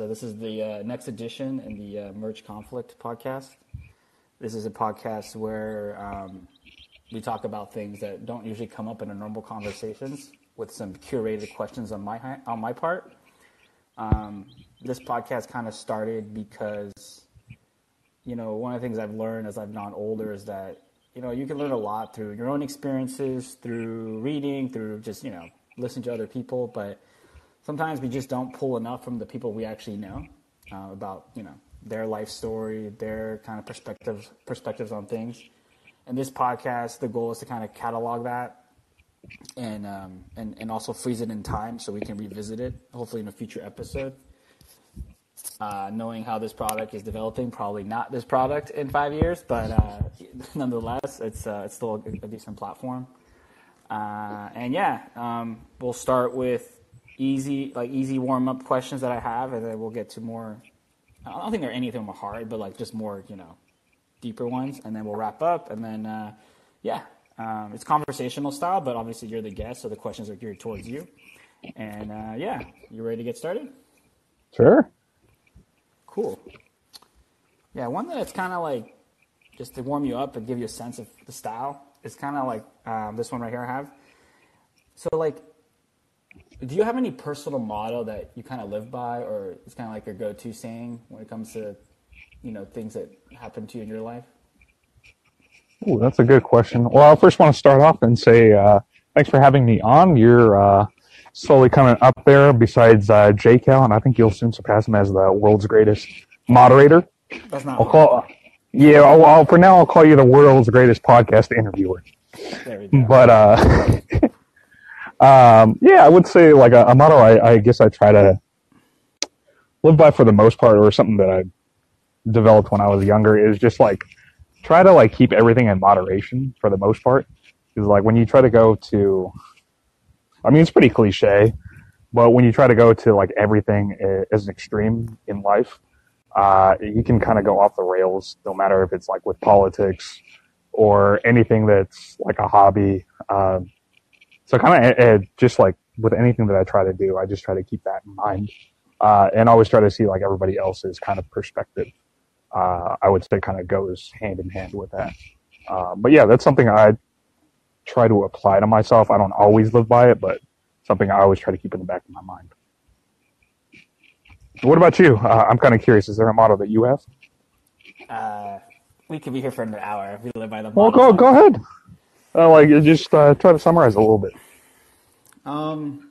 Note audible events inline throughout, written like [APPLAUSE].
So this is the uh, next edition in the uh, Merge Conflict podcast. This is a podcast where um, we talk about things that don't usually come up in a normal conversations with some curated questions on my on my part. Um, this podcast kind of started because you know one of the things I've learned as I've gotten older is that you know you can learn a lot through your own experiences, through reading, through just you know listening to other people, but sometimes we just don't pull enough from the people we actually know uh, about you know their life story, their kind of perspectives perspectives on things. And this podcast, the goal is to kind of catalog that and um, and and also freeze it in time so we can revisit it, hopefully in a future episode. Uh, knowing how this product is developing, probably not this product in five years, but uh, [LAUGHS] nonetheless, it's uh, it's still a, a decent platform. Uh, and yeah, um, we'll start with easy like easy warm up questions that I have, and then we'll get to more. I don't think there are any of them are hard, but like just more you know deeper ones, and then we'll wrap up, and then uh, yeah, um, it's conversational style, but obviously you're the guest, so the questions are geared towards you. And uh, yeah, you ready to get started? Sure. Cool. Yeah, one that's kind of like just to warm you up and give you a sense of the style is kind of like um, this one right here I have. So like do you have any personal motto that you kind of live by, or it's kind of like your go-to saying when it comes to, you know, things that happen to you in your life? Ooh, that's a good question. Well, I first want to start off and say uh, thanks for having me on. You're uh, slowly coming up there besides uh, JCal, and I think you'll soon surpass him as the world's greatest moderator. That's not. I'll call. Yeah, I'll, I'll, for now I'll call you the world's greatest podcast interviewer. There we go. But uh, [LAUGHS] Um, yeah, I would say like a, a motto. I, I, guess I try to live by for the most part, or something that I developed when I was younger is just like try to like keep everything in moderation for the most part. Because like when you try to go to, I mean, it's pretty cliche, but when you try to go to like everything as an extreme in life, uh, you can kind of go off the rails. No matter if it's like with politics or anything that's like a hobby. Uh, so kind of uh, just like with anything that I try to do, I just try to keep that in mind, uh, and always try to see like everybody else's kind of perspective. Uh, I would say kind of goes hand in hand with that. Uh, but yeah, that's something I try to apply to myself. I don't always live by it, but something I always try to keep in the back of my mind. What about you? Uh, I'm kind of curious. Is there a motto that you have? Uh, we could be here for an hour if we live by the. Well, go go ahead. Uh, like, just uh, try to summarize a little bit. Um,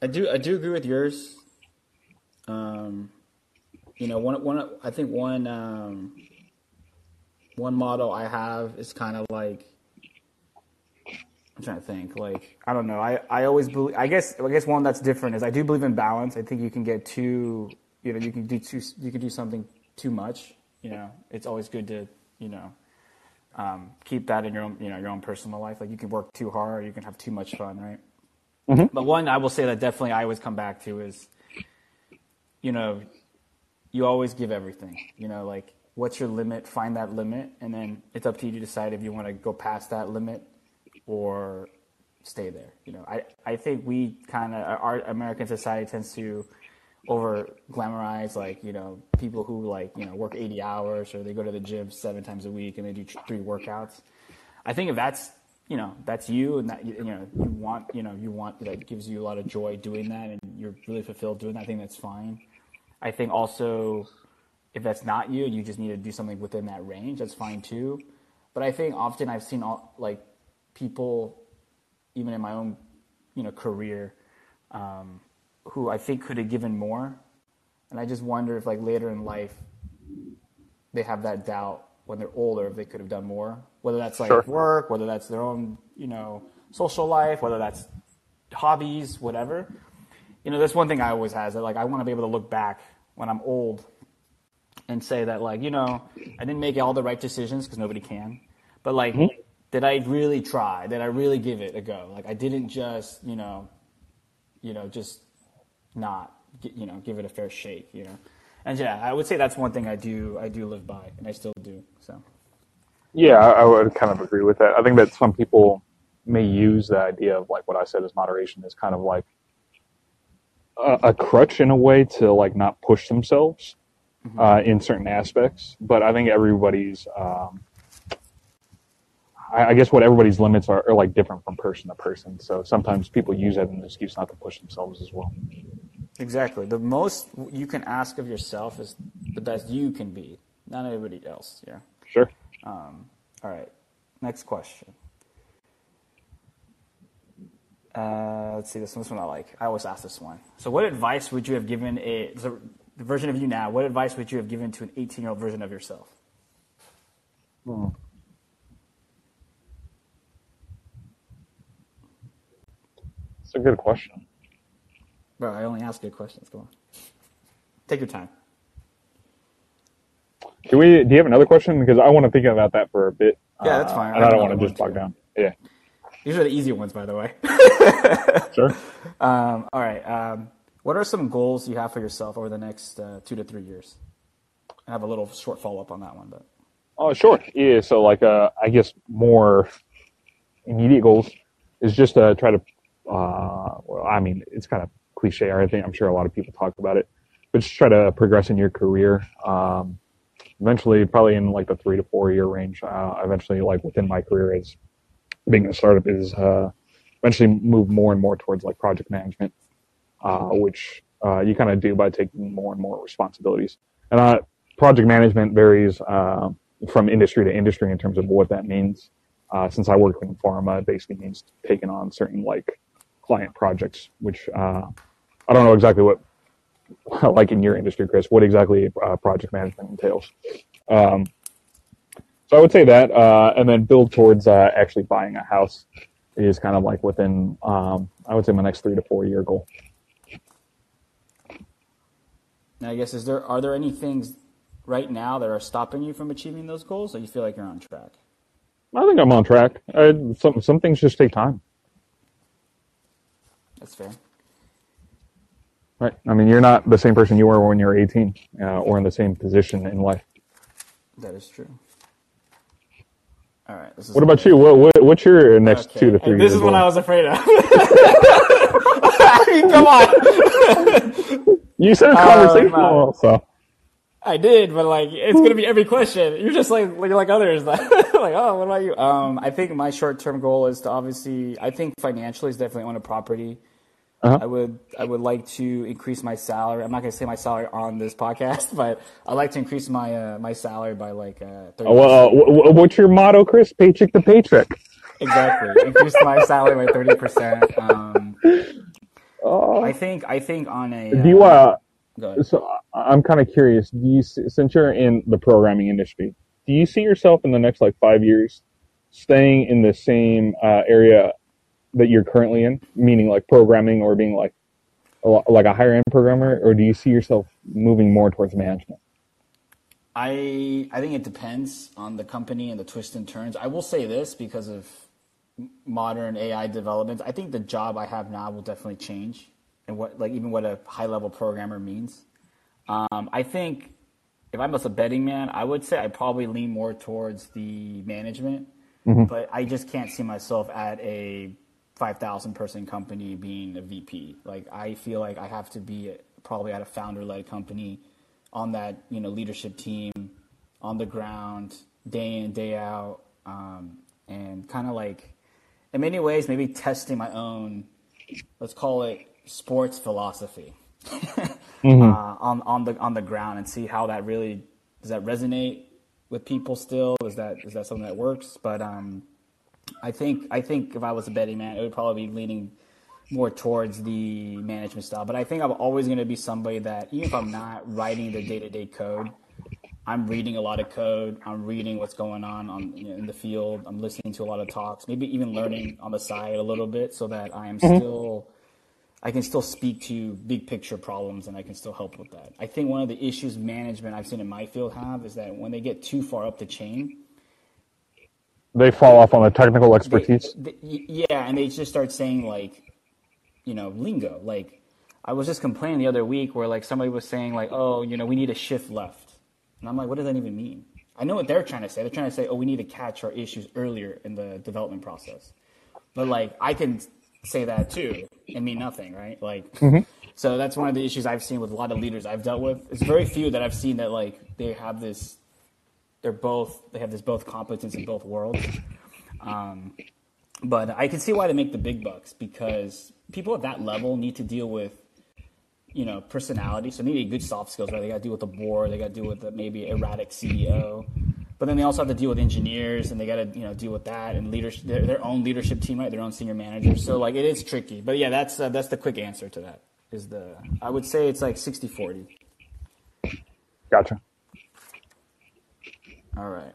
I do I do agree with yours. Um, you know, one one I think one um, one motto I have is kind of like I'm trying to think. Like I don't know. I, I always believe. I guess I guess one that's different is I do believe in balance. I think you can get too. You know, you can do too. You can do something too much. You know, it's always good to you know um, keep that in your own, you know, your own personal life. Like you can work too hard, or you can have too much fun, right? Mm-hmm. But one I will say that definitely I always come back to is, you know, you always give everything. You know, like what's your limit? Find that limit, and then it's up to you to decide if you want to go past that limit or stay there. You know, I I think we kind of our American society tends to over glamorize like you know people who like you know work 80 hours or they go to the gym seven times a week and they do three workouts. I think if that's you know that's you and that you know you want you know you want that gives you a lot of joy doing that and you're really fulfilled doing that i think that's fine. I think also if that's not you and you just need to do something within that range that's fine too. But i think often i've seen all like people even in my own you know career um, who I think could have given more. And I just wonder if, like, later in life, they have that doubt when they're older if they could have done more. Whether that's like sure. work, whether that's their own, you know, social life, whether that's hobbies, whatever. You know, that's one thing I always has that like I want to be able to look back when I'm old and say that like, you know, I didn't make all the right decisions because nobody can. But like, mm-hmm. did I really try? Did I really give it a go? Like I didn't just, you know, you know, just not you know give it a fair shake you know? And yeah i would say that's one thing i do i do live by and i still do so. Yeah i would kind of agree with that. I think that some people may use the idea of like what i said as moderation is kind of like a, a crutch in a way to like not push themselves uh, in certain aspects. But I think everybody's, um, I, I guess, what everybody's limits are, are like different from person to person. So sometimes people use that as an excuse not to push themselves as well. Exactly. The most you can ask of yourself is the best you can be, not anybody else. Yeah. Sure. Um, all right. Next question. Uh, let's see this one. This one I like. I always ask this one. So, what advice would you have given a so the version of you now? What advice would you have given to an 18 year old version of yourself? Hmm. It's a good question. Bro, I only ask good questions. Come on. Take your time. Can we? Do you have another question? Because I want to think about that for a bit. Yeah, that's fine. Uh, and I I don't want to just bog down. Yeah. These are the easy ones, by the way. [LAUGHS] Sure. um, all right. Um, what are some goals you have for yourself over the next uh, two to three years? I have a little short follow up on that one, but Oh, sure. Yeah. So, like, uh, I guess more immediate goals is just to try to. Uh, well, I mean, it's kind of cliche. I think I'm sure a lot of people talk about it, but just try to progress in your career. Um, eventually, probably in like the three to four year range. Uh, eventually, like within my career as being a startup, is uh, eventually move more and more towards like project management, uh, which uh, you kind of do by taking more and more responsibilities. And uh, project management varies. From industry to industry in terms of what that means. Uh, since I work in pharma, it basically means taking on certain like client projects, which uh, I don't know exactly what, [LAUGHS] like in your industry, Chris, what exactly uh, project management entails. Um, so I would say that, uh, and then build towards uh, actually buying a house is kind of like within, um, I would say, my next three to four year goal. Now, I guess is there are there any things right now that are stopping you from achieving those goals, or you feel like you're on track? I think I'm on track. I, some some things just take time. That's fair. Right. I mean, you're not the same person you were when you were 18 uh, or in the same position in life. That is true. All right. This is What about you? What, what what's your next Okay. two to three And This years? is what? I was afraid of. I [LAUGHS] mean, come on. [LAUGHS] You said Oh, conversational, no. so I did, but like it's gonna be every question. You're just like like, like others. [LAUGHS] like, oh, what about you? Um, I think my short term goal is to obviously. I think financially is definitely own a property. Uh-huh. I would I would like to increase my salary. I'm not gonna say my salary on this podcast, [LAUGHS] but I'd like to increase my uh, my salary by like uh, 30 uh, well, uh, wh- wh- what's your motto, Chris? Paycheck to paycheck. Exactly. Increase my salary by thirty percent. Um, Oh. I think I think on a. Do you? Uh, go so I'm kind of curious. Do you, s- since you're in the programming industry, do you see yourself in the next like five years staying in the same uh, area that you're currently in, meaning like programming or being like a, like a higher end programmer, or do you see yourself moving more towards management? I I think it depends on the company and the twists and turns. I will say this because of modern AI developments. I think the job I have now will definitely change, and what like even what a high level programmer means. Um, I think if I was a betting man, I would say I probably lean more towards the management, but I just can't see myself at a five thousand person company being a VP. Like I feel like I have to be probably at a founder led company on that you know leadership team on the ground day in day out um, and kind of like in many ways maybe testing my own let's call it sports philosophy. [LAUGHS] Uh, on on the on the ground and see how that really does that resonate with people still? Is that is that something that works? But um I think I think if I was a betting man, it would probably be leaning more towards the management style. But I think I'm always going to be somebody that even if I'm not writing the day to day code, I'm reading a lot of code. I'm reading what's going on on you know, in the field. I'm listening to a lot of talks. Maybe even learning on the side a little bit, so that I am mm-hmm. still I can still speak to big picture problems and I can still help with that. I think one of the issues management I've seen in my field have is that when they get too far up the chain, They fall off on the technical expertise. they- y- yeah, and they just start saying like, you know, lingo. Like, I was just complaining the other week where like somebody was saying like, oh, you know, we need a shift left, and I'm like, what does that even mean? I know what they're trying to say. They're trying to say, oh, we need to catch our issues earlier in the development process. But like, I can say that too and mean nothing, right? Like, mm-hmm. So that's one of the issues I've seen with a lot of leaders I've dealt with. It's very few that I've seen that like they have this. They're both they have this both competence in both worlds. Um, but I can see why they make the big bucks because people at that level need to deal with, you know, personality. So they need good soft skills, right? They got to deal with the board. They got to deal with the maybe erratic CEO. But then they also have to deal with engineers, and they got to you know deal with that and leadership, their, their own leadership team, right? Their own senior managers. So like it is tricky. But yeah, that's uh, that's the quick answer to that. Is the I would say it's like 60-40. Gotcha. All right.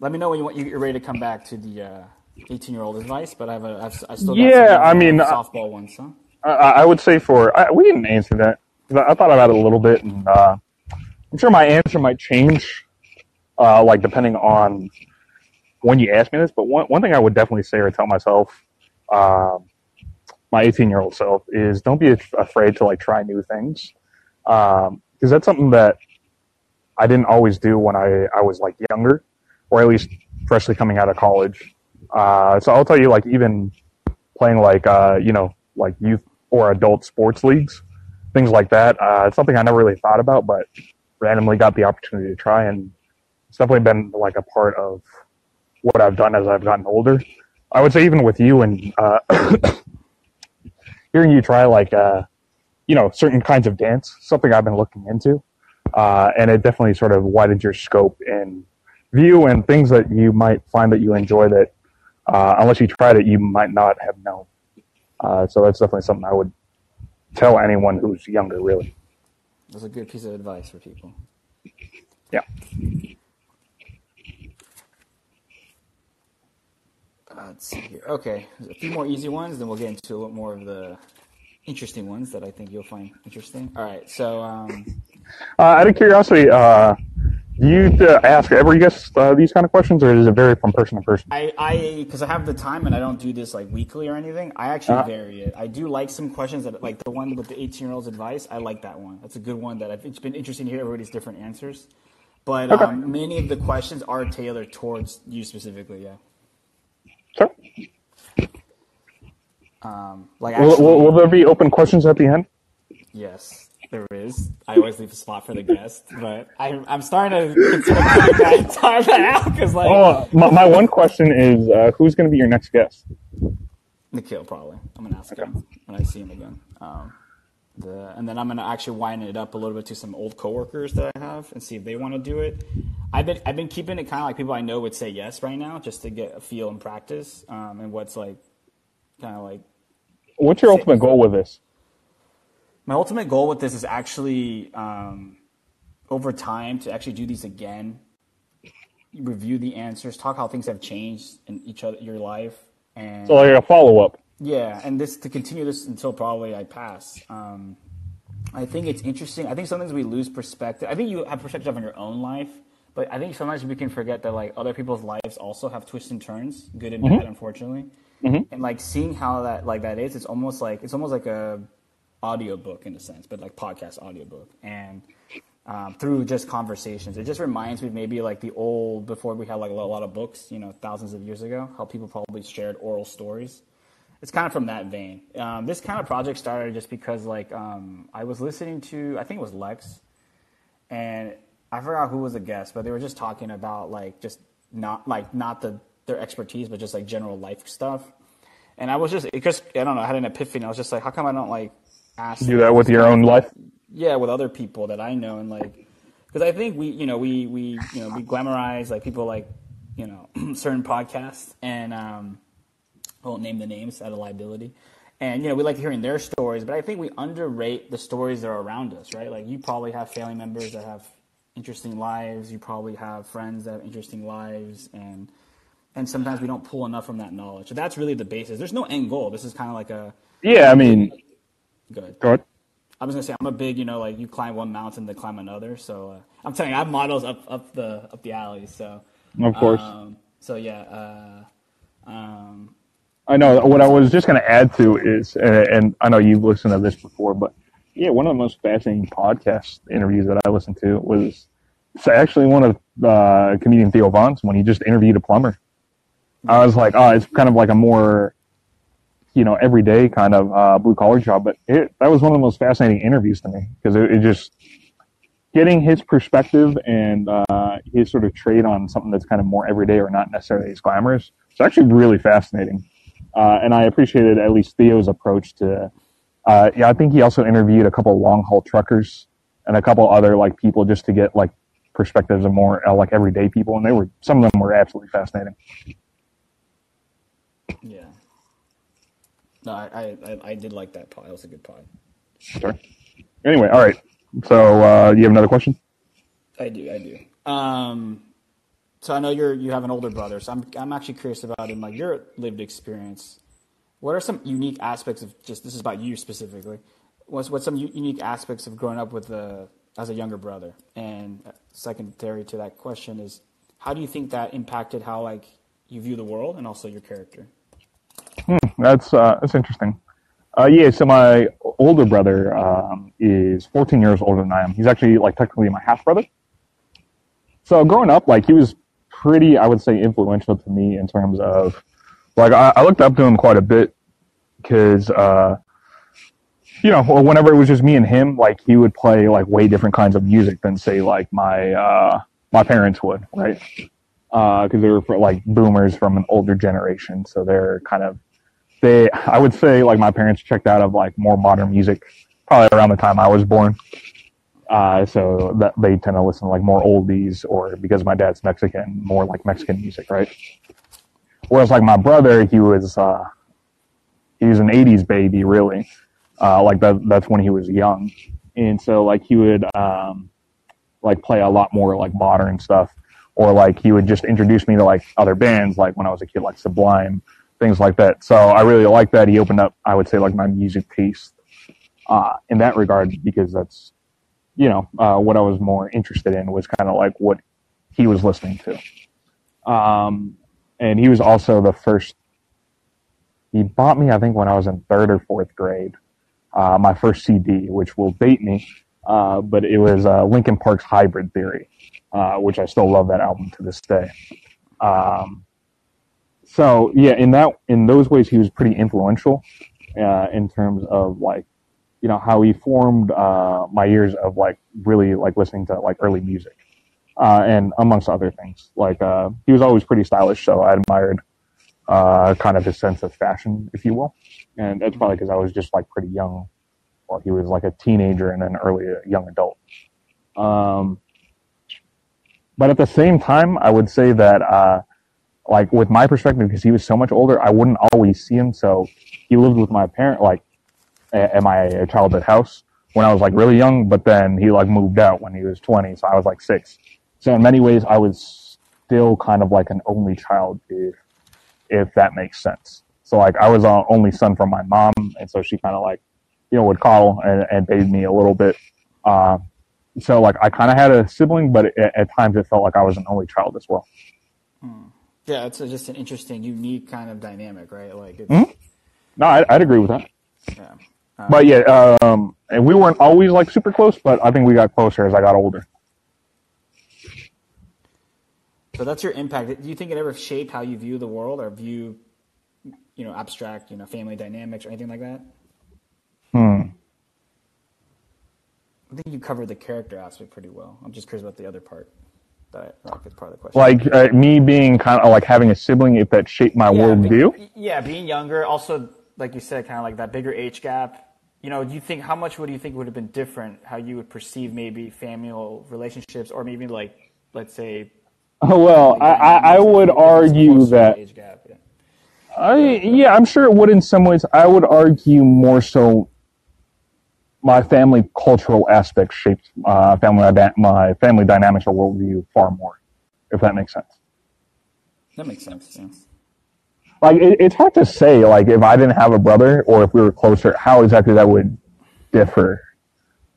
Let me know when you want, you're ready to come back to the uh, 18 year old advice, but I've, uh, I've I still got Yeah, some I mean, softball ones, huh? I, I would say for I, we didn't answer that. I, I thought about it a little bit, and uh, I'm sure my answer might change, uh, like depending on when you ask me this. But one one thing I would definitely say or tell myself, um, my 18 year old self, is don't be af- afraid to like try new things, because that's something that I didn't always do when I I was like younger, or at least freshly coming out of college. Uh, so I'll tell you, like even playing like uh, you know like youth or adult sports leagues, things like that. Uh, it's something I never really thought about, but randomly got the opportunity to try, and it's definitely been like a part of what I've done as I've gotten older. I would say even with you and uh, [COUGHS] hearing you try like uh, you know certain kinds of dance, something I've been looking into, uh, and it definitely sort of widens your scope and view and things that you might find that you enjoy that uh, unless you tried it, you might not have known. Uh, so that's definitely something I would tell anyone who's younger, really. That's a good piece of advice for people. Yeah. Uh, let's see here. Okay, a few more easy ones, then we'll get into a little more of the interesting ones that I think you'll find interesting. All right, so um, Uh, out of curiosity, uh, do you uh, ask every guest uh, these kind of questions, or does it vary from person to person? I, I, because I have the time and I don't do this like weekly or anything. I actually Uh-huh. vary it. I do like some questions that, like the one with the eighteen-year-old's advice. I like that one. That's a good one. That I've, it's been interesting to hear everybody's different answers. But Okay. um, many of the questions are tailored towards you specifically. Yeah. Sure. Um, like Will, will, will there be open questions at the end? yes, there is. I always leave a spot for the guest, but I'm, I'm starting to consider that, out because like Oh, my, my one question is, uh, who's going to be your next guest? Nikhil probably. I'm gonna ask him when I see him again. Um, the, and then I'm gonna actually wind it up a little bit to some old coworkers that I have and see if they want to do it. I've been I've been keeping it kind of like people I know would say yes right now, just to get a feel and practice, um, and what's like kind of like What's your ultimate goal with this? My ultimate goal with this is actually um, over time to actually do these again, review the answers, talk how things have changed in each other your life, and So like a follow up. Yeah, and this to continue this until probably I pass. Um, I think it's interesting. I think sometimes we lose perspective. I think you have perspective on your own life, but I think sometimes we can forget that like other people's lives also have twists and turns, good and bad, unfortunately. And like seeing how that like that is, it's almost like it's almost like a audiobook in a sense, but like podcast audiobook. And um, through just conversations, it just reminds me maybe like the old before we had like a lot, of books, you know, thousands of years ago, how people probably shared oral stories it's kind of from that vein. Um, this kind of project started just because like um, I was listening to I think it was Lex, and I forgot who was a guest, but they were just talking about like just not like not the their expertise, but just like general life stuff. And I was just because I don't know I had an epiphany. I was just like, how come I don't like ask Do that with your own life. yeah, with other people that I know, and like, because I think we, you know, we we you know we glamorize like people like you know [CLEARS THROAT] certain podcasts, and um, I won't name the names out of liability, and you know we like hearing their stories, but I think we underrate the stories that are around us, right? Like you probably have family members that have interesting lives, you probably have friends that have interesting lives, and and sometimes we don't pull enough from that knowledge. So that's really the basis. There's no end goal. This is kind of like a Yeah, I mean, good. go ahead. I was gonna say I'm a big, you know, like you climb one mountain to climb another. So uh, I'm telling you, I have models up up the up the alleys. So Of course. um, so yeah, uh, um, I know. What I was just going to add to is, and, and I know you've listened to this before, but yeah, one of the most fascinating podcast interviews that I listened to was it's actually one of uh, comedian Theo Von's when he just interviewed a plumber. I was like, oh, it's kind of like a more you know everyday kind of uh, blue collar job, but it, that was one of the most fascinating interviews to me because it, it just getting his perspective and uh, his sort of trade on something that's kind of more everyday or not necessarily as glamorous. It's actually really fascinating, uh, and I appreciated at least Theo's approach to. Uh, yeah, I think he also interviewed a couple long haul truckers and a couple other like people just to get like perspectives of more uh, like everyday people, and they were some of them were absolutely fascinating. Yeah. No, I, I, I did like that pod. It was a good pod. Sure. Anyway, all right. So uh, you have another question? I do, I do. Um, so I know you're you have an older brother, so I'm I'm actually curious about in like your lived experience. What are some unique aspects of just this is about you specifically? What's what's some unique aspects of growing up with a as a younger brother? And secondary to that question is, how do you think that impacted how like you view the world and also your character? That's uh, that's interesting. Uh, yeah, so my older brother um, is 14 years older than I am. He's actually like technically my half brother. So growing up, like he was pretty, I would say, influential to me in terms of like I, I looked up to him quite a bit because uh, you know whenever it was just me and him, like he would play like way different kinds of music than say like my uh, my parents would, right? Because they were for, like boomers from an older generation, so they're kind of they I would say like my parents checked out of like more modern music probably around the time I was born. Uh, so that they tend to listen to like more oldies or because my dad's Mexican, more like Mexican music, right? Whereas like my brother, he was uh, he was an '80s baby, really. Uh, like that that's when he was young, and so like he would um, like play a lot more like modern stuff, or like he would just introduce me to like other bands, like when I was a kid, like Sublime, things like that. So I really like that. He opened up, I would say, like my music taste uh, in that regard because that's, you know, uh, what I was more interested in was kind of like what he was listening to. Um, and he was also the first. He bought me, I think, when I was in third or fourth grade, uh, my first CD, which will date me, uh, but it was uh, Linkin Park's Hybrid Theory, uh, which I still love that album to this day. Um, so yeah, in that in those ways, he was pretty influential uh, in terms of like you know how he formed uh, my years of like really like listening to like early music uh, and amongst other things. Like he was always pretty stylish, so I admired kind of his sense of fashion, if you will. And that's probably because I was just like pretty young, while he was like a teenager and an early young adult. Um, but at the same time, I would say that uh, like with my perspective, because he was so much older, I wouldn't always see him. So he lived with my parent, like at my childhood house when I was like really young, but then he like moved out when he was 20. So I was like six. So in many ways, I was still kind of like an only child, if, if that makes sense. So like I was an only son from my mom. And so she kind of like, you know, would call and, and bathe me a little bit. Uh, so like I kind of had a sibling, but at, at times it felt like I was an only child as well. Yeah, it's a, just an interesting, unique kind of dynamic, right? Like, it's, Mhm. No, I, I'd agree with that. yeah. But yeah, um, and we weren't always like super close, but I think we got closer as I got older. So that's your impact. Do you think it ever shaped how you view the world or view, you know, abstract, you know, family dynamics or anything like that? Hmm. I think you covered the character aspect pretty well. I'm just curious about the other part. That I, like, is part of the question. Like uh, me being kind of like having a sibling, if that shaped my yeah, worldview. be- yeah, being younger, also like you said, kind of like that bigger age gap. You know, do you think how much would you think would have been different how you would perceive maybe familial relationships or maybe like let's say Oh, [LAUGHS] well, I, I, I would argue that age gap. Yeah. I yeah, I'm sure it would in some ways. I would argue more so. My family cultural aspects shaped uh, family my family dynamics or worldview far more, if that makes sense. That makes sense. Yeah. Like it, it's hard to say. Like if I didn't have a brother or if we were closer, how exactly that would differ.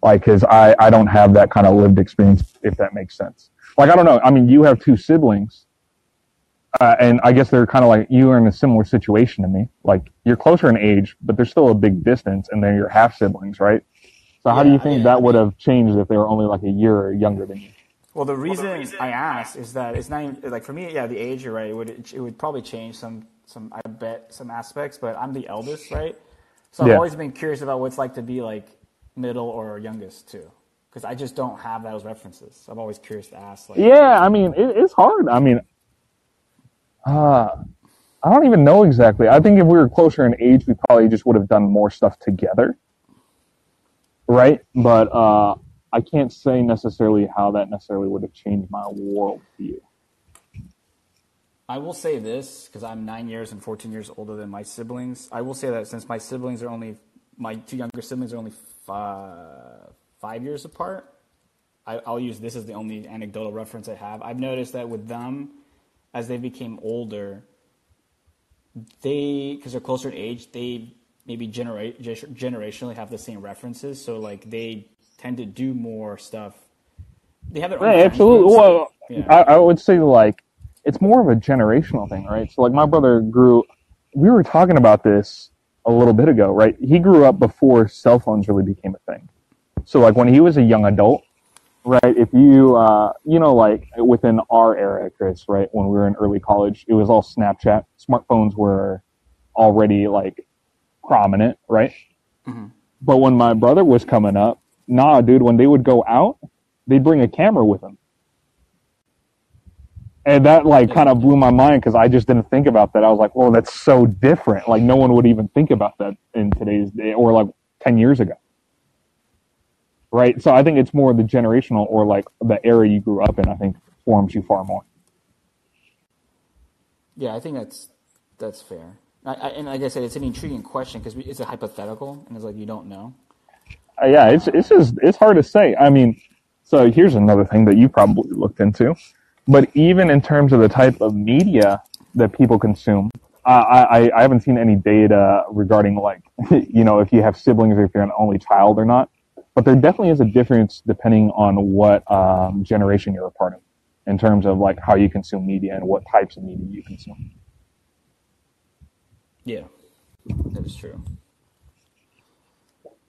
Like because I I don't have that kind of lived experience, if that makes sense. Like I don't know. I mean, you have two siblings. Uh, and I guess they're kind of like you are in a similar situation to me. Like you're closer in age, but there's still a big distance, and they're your half siblings, right? So how do you think yeah. that would have changed if they were only like a year younger than you? Well, the reason, I asked is that it's not even, like for me. Yeah, the age you're right. It would it would probably change some some I bet some aspects, but I'm the eldest, right? So I've Yeah. always been curious about what it's like to be like middle or youngest too, because I just don't have those references. So I'm always curious to ask. Like, Yeah, I mean, it, it's hard. I mean, uh, I don't even know exactly. I think if we were closer in age, we probably just would have done more stuff together, right? But uh, I can't say necessarily how that necessarily would have changed my worldview. I will say this because I'm nine years and 14 years older than my siblings. I will say that since my siblings are only my two younger siblings are only five, five years apart, I, I'll use this as the only anecdotal reference I have. I've noticed that with them, as they became older, they because they're closer in age, they maybe generate generationally have the same references. So like they tend to do more stuff. They have their own Yeah, absolutely. groups. Well, Yeah. I, I would say like it's more of a generational thing, right? So like my brother grew. We were talking about this a little bit ago, right? He grew up before cell phones really became a thing. So like when he was a young adult, right? If you uh, you know like within our era, Chris, right? When we were in early college, it was all Snapchat. Smartphones were already like prominent, right? Mhm. But when my brother was coming up, nah, dude, when they would go out, they'd bring a camera with them. And that like kind of blew my mind because I just didn't think about that. I was like, "Oh, that's so different." Like no one would even think about that in today's day, or like ten years ago, right? So I think it's more the generational or like the era you grew up in. I think forms you far more. Yeah, I think that's that's fair. I, and like I said, it's an intriguing question because it's a hypothetical, and it's like you don't know. Uh, yeah, it's it's just it's hard to say. I mean, so here's another thing that you probably looked into, but even in terms of the type of media that people consume, I I I haven't seen any data regarding like [LAUGHS] you know if you have siblings or if you're an only child or not. But there definitely is a difference depending on what um, generation you're a part of, in terms of like how you consume media and what types of media you consume. Yeah, that is true.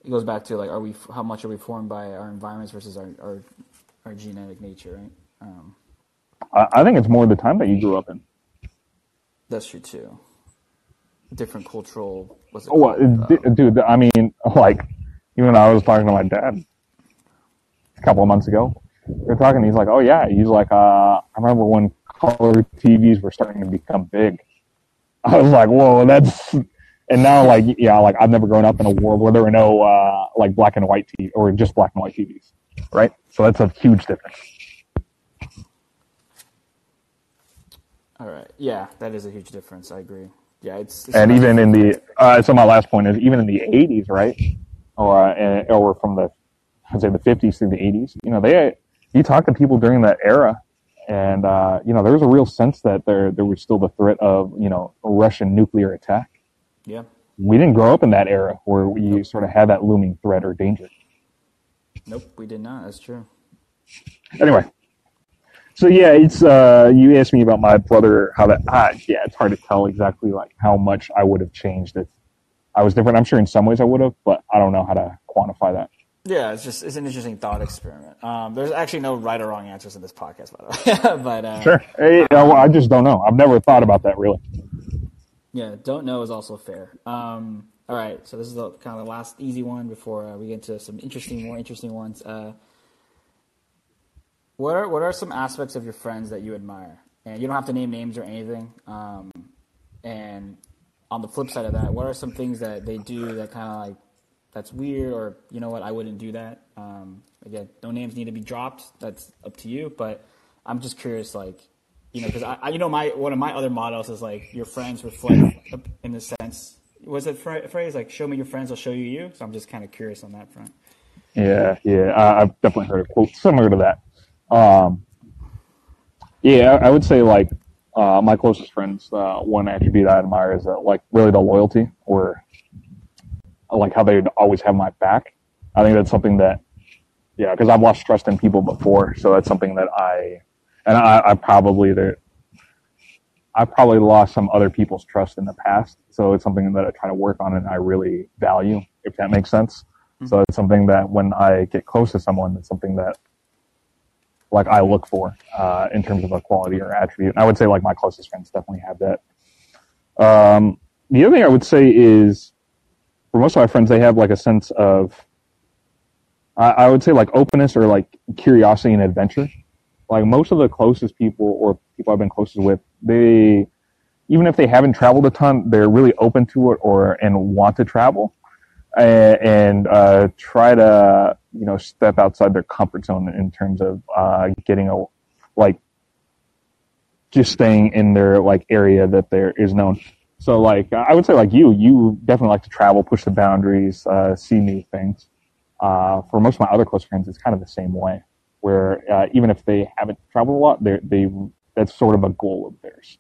It goes back to like, are we how much are we formed by our environments versus our our, our genetic nature, right? Um, I, I think it's more the time that you grew up in. that's true too. Different cultural. What's it Oh, well, called? d- Uh, dude, I mean, [LAUGHS] like, even I was talking to my dad a couple of months ago. We are talking, he's like, oh, yeah. He's like, uh, I remember when color TVs were starting to become big. [LAUGHS] I was like, whoa, that's. And now, like, yeah, like, I've never grown up in a world where there were no, uh, like, black and white TV or just black and white TVs, right? So that's a huge difference. all right. Yeah, that is a huge difference. I agree. Yeah, it's, it's and even in the uh, so my last point is even in the 80s right or uh, or from the i'd say the 50s through the 80s you know they you talk to people during that era and uh, you know there was a real sense that there there was still the threat of you know russian nuclear attack yeah. we didn't grow up in that era where you sort of had that looming threat or danger Nope, we did not. That's true. anyway so yeah it's uh you asked me about my brother how that ah, yeah it's hard to tell exactly like how much i would have changed if i was different i'm sure in some ways i would have but i don't know how to quantify that Yeah, it's just it's an interesting thought experiment. Um, there's actually no right or wrong answers in this podcast, by the way. [LAUGHS] but uh, sure Eh, well, i just don't know i've never thought about that really Yeah, don't know is also fair. Um, all right, so this is the kind of the last easy one before uh, we get into some interesting, more interesting ones. Uh, what are what are some aspects of your friends that you admire? And you don't have to name names or anything. Um, and on the flip side of that, what are some things that they do that kind of like that's weird, or you know what, I wouldn't do that. Um, again, no names need to be dropped. That's up to you. But I'm just curious, like you know, because I, I, you know, my one of my other models is like your friends reflect in the sense. Was it phra- phrase like "show me your friends, I'll show you you"? So I'm just kind of curious on that front. yeah yeah I, i've definitely heard a quote similar to that um yeah i, I would say like uh, my closest friends uh, one attribute i admire is uh, like really the loyalty or like how they'd always have my back. I think that's something that yeah because i've lost trust in people before so that's something that i and i, I probably there i probably lost some other people's trust in the past so it's something that i try to work on and i really value if that makes sense. So it's something that when i get close to someone it's something that like i look for uh, in terms of a quality or attribute. And i would say like my closest friends definitely have that. Um, the other thing I would say is, for most of my friends, they have like a sense of, I, I would say like openness or like curiosity and adventure. Like most of the closest people or people I've been closest with, they, even if they haven't traveled a ton, they're really open to it or and want to travel and, and uh, try to you know step outside their comfort zone in terms of uh, getting a like just staying in their like area that there is known. So like I would say like you, you definitely like to travel, push the boundaries, uh, see new things. Uh, for most of my other close friends, it's kind of the same way, where uh, even if they haven't traveled a lot, they they that's sort of a goal of theirs.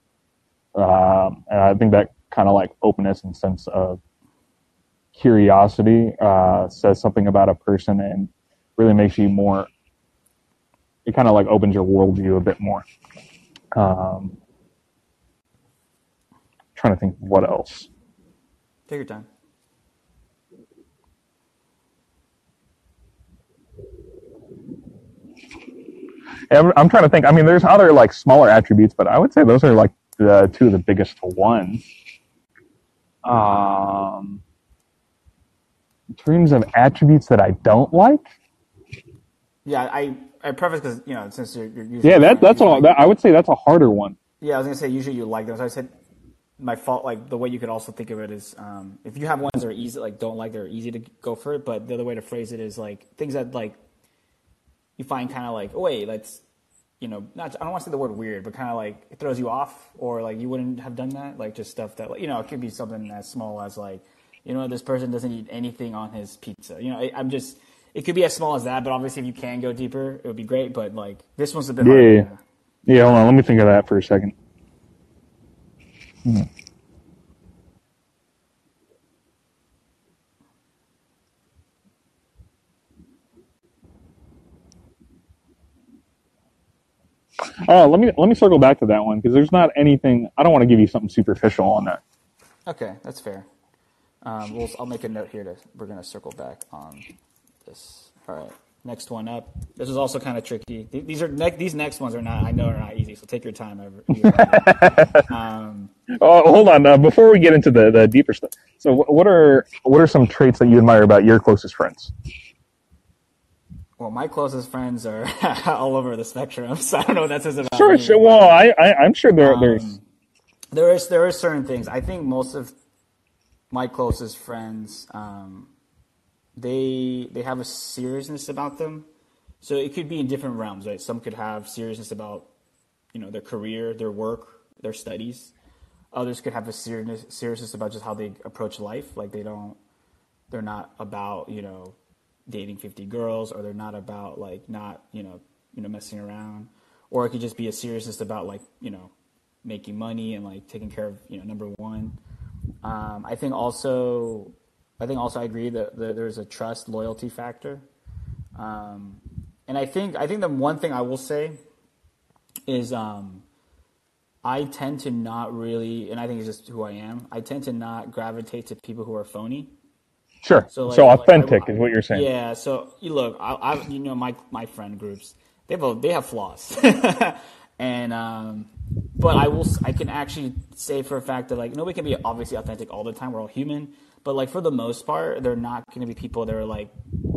Um, and I think that kind of like openness and sense of curiosity uh, says something about a person and really makes you more. It kind of like opens your worldview a bit more. Um, trying to think what else. Take your time. I'm trying to think. I mean, there's other like smaller attributes, but I would say those are like the two of the biggest ones. Um, in terms of attributes that I don't like. Yeah, I I preface because you know since you're, you're usually yeah that that's all. That, I would say that's a harder one. Yeah, I was gonna say usually you like those. I said my fault. Like the way you could also think of it is um, if you have ones that are easy, like don't like, they're easy to go for it. But the other way to phrase it is like things that like you find kind of like, oh wait, let's you know, not I don't want to say the word weird, but kind of like it throws you off, or like you wouldn't have done that. Like just stuff that like you know it could be something as small as like you know this person doesn't eat anything on his pizza. You know, I, I'm just it could be as small as that, but obviously if you can go deeper, it would be great. But like this one's a bit Yeah, yeah. Yeah, hold on. Let me think of that for a second. Hmm. Oh, let me let me circle back to that one because there's not anything. I don't want to give you something superficial on that. Okay, that's fair. Um, we'll, I'll make a note here to we're gonna circle back on this. All right, next one up. This is also kind of tricky. These are ne- these next ones are not. I know are not easy. So take your time. Ever. [LAUGHS] um, Oh, hold on. Uh, before we get into the, the deeper stuff, so what are what are some traits that you admire about your closest friends? well, my closest friends are [LAUGHS] all over the spectrum, [LAUGHS] so I don't know what that says about Sure, me. sure. Well, I, I I'm sure there there's Um, there is there are certain things. I think most of my closest friends, um, they they have a seriousness about them. So it could be in different realms, right? Some could have seriousness about, you know, their career, their work, their studies. Others could have a seriousness seriousness about just how they approach life. Like they don't, they're not about you know, dating fifty girls, or they're not about like not you know you know messing around, or it could just be a seriousness about like you know, making money and like taking care of you know number one. Um, I think also, I think also I agree that, that there's a trust loyalty factor, um, and I think I think the one thing I will say is um, I tend to not really, and I think it's just who I am. I tend to not gravitate to people who are phony. sure. So, So, like- like, authentic I- is what you're saying. Yeah. So you look, I, I you know my my friend groups they have a, they have flaws, [LAUGHS] and um, but I will s- I can actually say for a fact that like nobody can be obviously authentic all the time. We're all human, but like for the most part, they're not going to be people that are like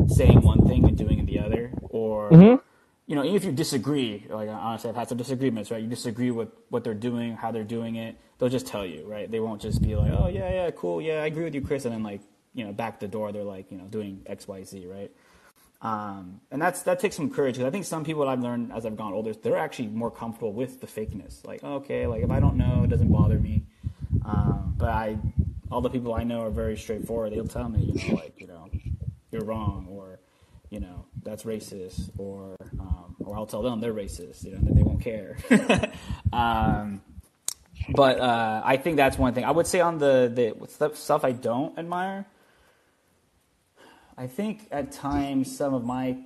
saying one thing and doing the other, or you know, even if you disagree, like honestly, I've had some disagreements, right? You disagree with what they're doing, how they're doing it. They'll just tell you, right? They won't just be like, oh yeah, yeah, cool, yeah, I agree with you, Chris, and then like you know, back the door, they're like, you know, doing X, Y, Z, right? Um, and that's that takes some courage because I think some people I've learned as I've gone older, they're actually more comfortable with the fakeness. Like, okay, like if I don't know, it doesn't bother me. Um, but I, all the people I know are very straightforward. They'll tell me, you know, like you know, you're wrong, or you know, that's racist, or um, or I'll tell them they're racist. You know, that they won't care. [LAUGHS] um, but uh, I think that's one thing. I would say on the the stuff- stuff I don't admire. I think at times some of my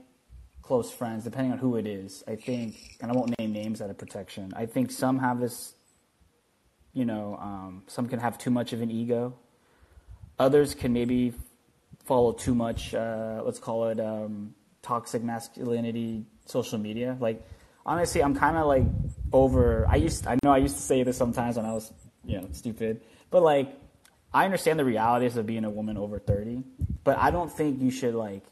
close friends, depending on who it is, I think, and I won't name names out of protection. I think some have this, you know, um, some can have too much of an ego. Others can maybe follow too much. Uh, let's call it um, toxic masculinity, social media. Like honestly, I'm kind of like over. I used, I know I used to say this sometimes when I was you know stupid. But like, I understand the realities of being a woman over thirty, but I don't think you should like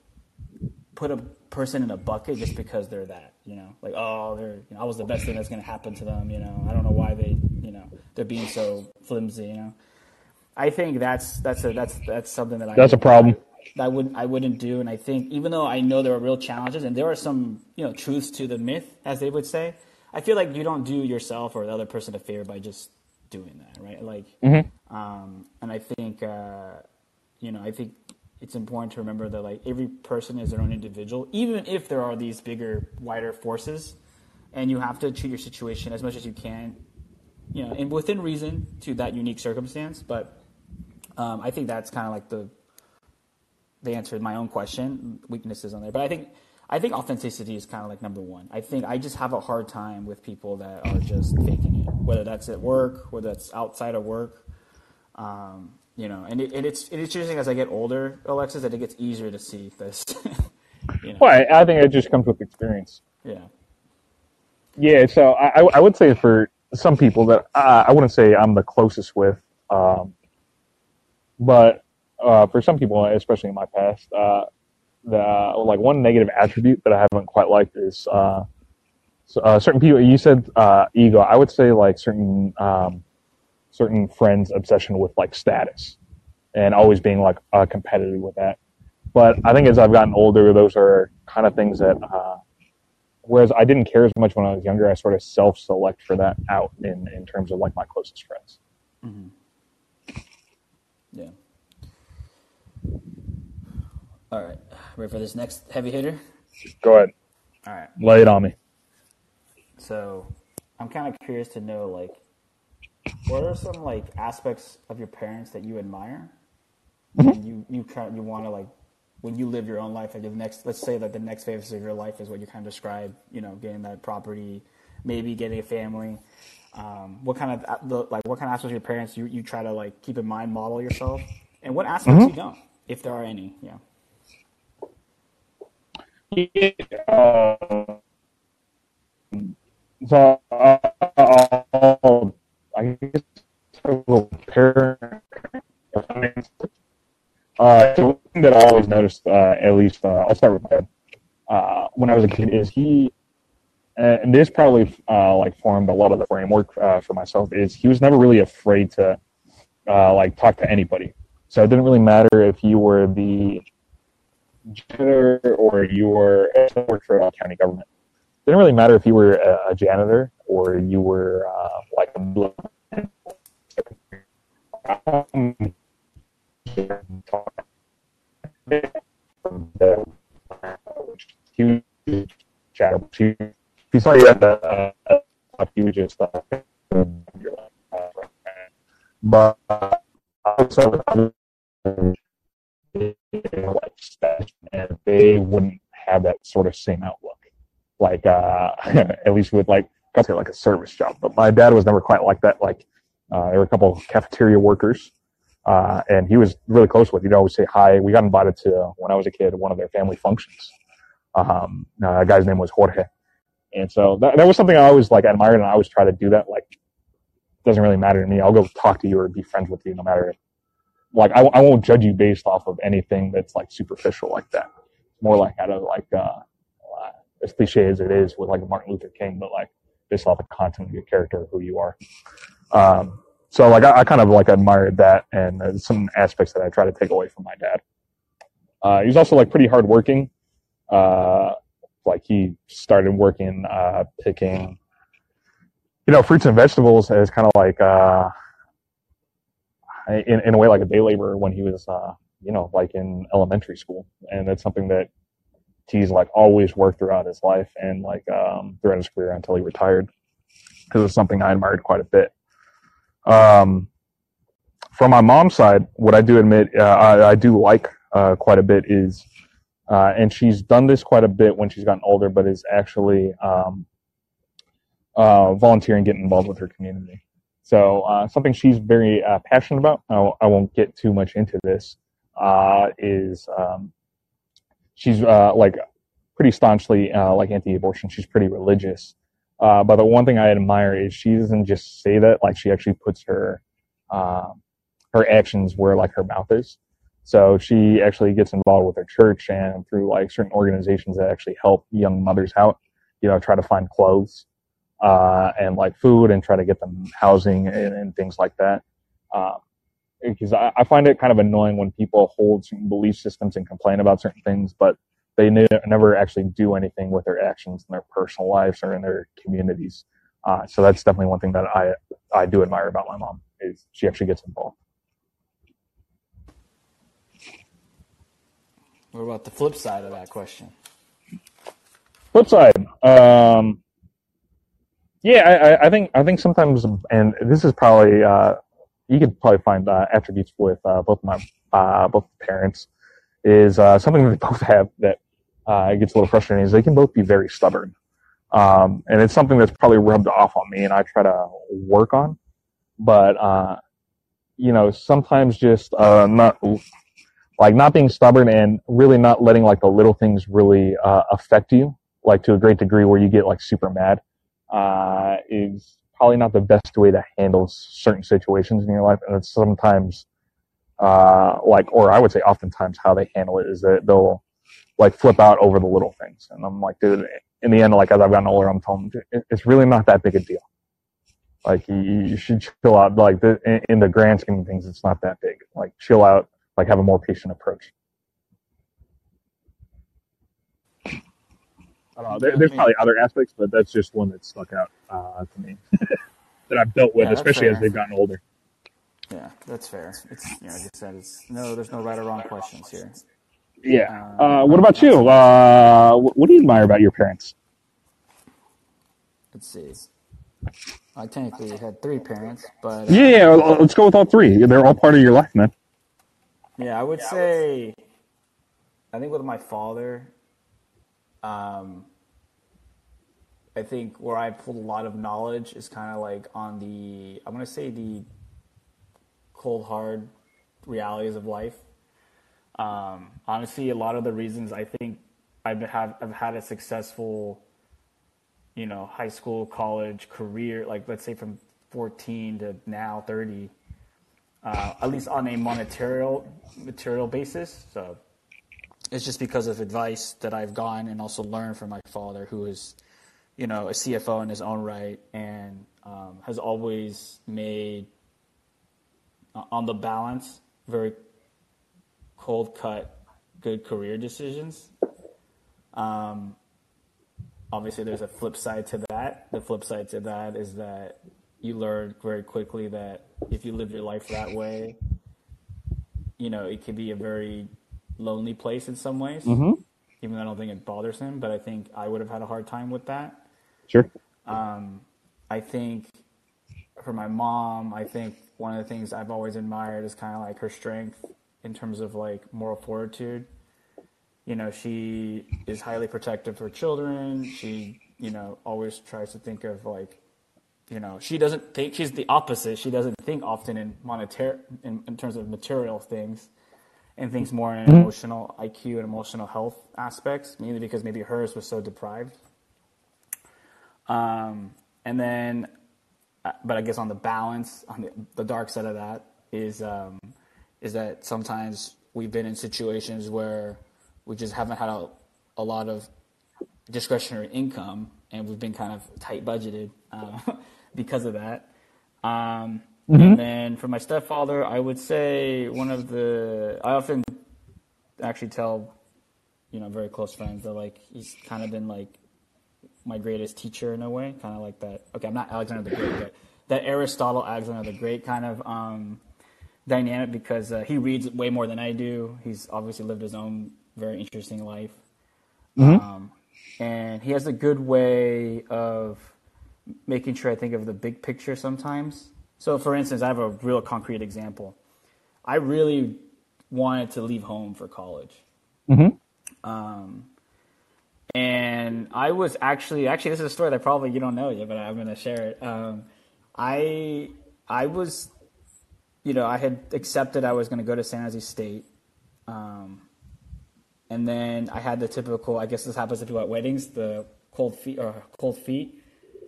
put a person in a bucket just because they're that. You know, like oh, they're you know, I was the best thing that's going to happen to them. You know, I don't know why they you know they're being so flimsy. You know, I think that's that's a that's that's something that I That's a problem. I wouldn't I wouldn't do, and I think even though I know there are real challenges and there are some you know truths to the myth, as they would say, I feel like you don't do yourself or the other person a favor by just doing that, right? Like, um, and I think uh, you know I think it's important to remember that like every person is their own individual, even if there are these bigger, wider forces, and you have to treat your situation as much as you can, you know, and within reason to that unique circumstance. But um, I think that's kind of like the they answered my own question, weaknesses on there. But I think I think authenticity is kind of like number one. I think I just have a hard time with people that are just faking it, whether that's at work, whether that's outside of work. Um, you know, and, it, and it's it's interesting as I get older, Alexis, that it gets easier to see this. [LAUGHS] you know, Well, I, I think it just comes with experience. yeah, Yeah, so I, I I would say for some people that uh, I wouldn't say I'm the closest with, um, but uh, for some people, especially in my past, uh, the like one negative attribute that I haven't quite liked is uh, so, uh, certain people. You said uh, ego. I would say like certain um, certain friends' obsession with like status and always being like uh, competitive with that. But I think as I've gotten older, those are kind of things that. Uh, whereas I didn't care as much when I was younger, I sort of self-select for that out in in terms of like my closest friends. Yeah. All right, ready for this next heavy hitter? Go ahead, All right. lay it on me. So I'm kind of curious to know, like, what are some like aspects of your parents that you admire, mm-hmm. and you you kind you want to like when you live your own life, like the next, let's say like the next phase of your life is what you kind of describe, you know, getting that property, maybe getting a family. Um, what kind of the, like what kind of aspects of your parents you, you try to like keep in mind, model yourself, and what aspects you don't, if there are any. Yeah. Uh, so uh, I'll, I guess parent. Uh, so one thing that I always noticed, uh, at least uh, I'll start with my dad. Uh, when I was a kid, is he, and this probably uh, like formed a lot of the framework uh, for myself. Is he was never really afraid to uh, like talk to anybody. So it didn't really matter if you were the janitor or you were worked for a county government. It didn't really matter if you were a, janitor or you were uh, like a huge. [LAUGHS] He, he saw you at the he was just uh, you're like, uh, but also and they wouldn't have that sort of same outlook. Like uh, [LAUGHS] at least with like I'd say like a service job, but my dad was never quite like that. Like uh, there were a couple of cafeteria workers, uh, and he was really close with. He'd always say hi. We got invited to when I was a kid one of their family functions. Um, uh, a guy's name was Jorge, and so that, that was something I always like admired, and I always try to do that. Like, doesn't really matter to me. I'll go talk to you or be friends with you, no matter like I, I won't judge you based off of anything that's like superficial like that. More like out of like uh, uh, as cliche as it is with like Martin Luther King, but like based off the content of your character, who you are. Um, so like I, I kind of like admired that and uh, some aspects that I try to take away from my dad. Uh, he was also like pretty hardworking. Uh, like he started working uh, picking, you know, fruits and vegetables as kind of like uh, in, in a way like a day laborer when he was uh, you know like in elementary school. And that's something that he's like always worked throughout his life and like um, throughout his career until he retired. Because it's something i admired quite a bit. Um, from my mom's side what i do admit uh, I, I do like uh, quite a bit is uh, and she's done this quite a bit when she's gotten older but is actually um, uh, volunteering getting involved with her community so uh, something she's very uh, passionate about. I, I won't get too much into this. Uh, is um, she's uh, like pretty staunchly like anti-abortion. She's pretty religious, but the one thing I admire is she doesn't just say that; like she actually puts her um, her actions where like her mouth is. So she actually gets involved with her church and through like certain organizations that actually help young mothers out. You know, try to find clothes uh, and like food and try to get them housing and, and things like that. Um, because I, I, find it kind of annoying when people hold certain belief systems and complain about certain things, but they ne- never actually do anything with their actions in their personal lives or in their communities. Uh, so that's definitely one thing that I I do admire about my mom is she actually gets involved. What about the flip side of that question? Flip side, um, yeah, I, I, think I think sometimes, and this is probably uh, you could probably find uh, attributes with uh, both my uh, both parents is uh, something that they [LAUGHS] both have that uh, gets a little frustrating is they can both be very stubborn, um, and it's something that's probably rubbed off on me, and I try to work on, but you know sometimes just not like not being stubborn and really not letting like the little things really affect you like to a great degree where you get like super mad uh, is probably not the best way to handle certain situations in your life. And it's sometimes, uh, like, or I would say oftentimes how they handle it is that they'll like flip out over the little things. And I'm like, dude, in the end, like as I've gotten older, I'm telling them, it's really not that big a deal. Like you, you should chill out. Like the, in the grand scheme of things, it's not that big. Like chill out. Like have a more patient approach. I don't know. There, there's probably other aspects, but that's just one that stuck out uh, to me [LAUGHS] that I've dealt with, yeah, especially fair. as they've gotten older. Yeah, that's fair. It's you know, like I said, it's no, there's no right or wrong questions here. Yeah. Uh, uh what about you? Uh, what do you admire about your parents? Let's see. I technically had three parents, but uh, yeah, yeah, let's go with all three. They're all part of your life, man. Yeah, I would say. I think with my father, um, I think where I pulled a lot of knowledge is kind of like on the I'm gonna say the cold hard realities of life. Um, honestly, a lot of the reasons I think I've have I've had a successful, you know, high school, college career, like let's say from 14 to now 30, uh, at least on a monetary material basis. So it's just because of advice that I've gotten and also learned from my father, who is you know, a CFO in his own right and um, has always made, uh, on the balance, very cold cut, good career decisions. Um, obviously, there's a flip side to that. The flip side to that is that you learn very quickly that if you live your life that way, you know, it can be a very lonely place in some ways. Mm-hmm. Even though I don't think it bothers him, but I think I would have had a hard time with that. Sure. Um, I think for my mom, I think one of the things I've always admired is kind of like her strength in terms of like moral fortitude. You know, she is highly protective of her children. She, you know, always tries to think of like, you know, she doesn't think she's the opposite. She doesn't think often in monetary in, in terms of material things and thinks more in mm-hmm. emotional IQ and emotional health aspects, mainly because maybe hers was so deprived um, and then, uh, but I guess on the balance, on the, the dark side of that is um, is that sometimes we've been in situations where we just haven't had a, a lot of discretionary income, and we've been kind of tight budgeted uh, [LAUGHS] because of that. Um, mm-hmm. And then for my stepfather, I would say one of the I often actually tell you know very close friends that like he's kind of been like my greatest teacher in a way, kind of like that. Okay, I'm not Alexander the Great, but that Aristotle, Alexander the Great kind of um, dynamic because uh, he reads way more than I do. He's obviously lived his own very interesting life, mm-hmm. um, and he has a good way of making sure I think of the big picture sometimes. So, for instance, I have a real concrete example. I really wanted to leave home for college. Mm-hmm. Um, and I was actually actually this is a story that probably you don't know yet, but I'm going to share it. Um, I I was, you know, I had accepted I was going to go to San Jose State, um, and then I had the typical. I guess this happens to do at weddings, the cold feet or cold feet.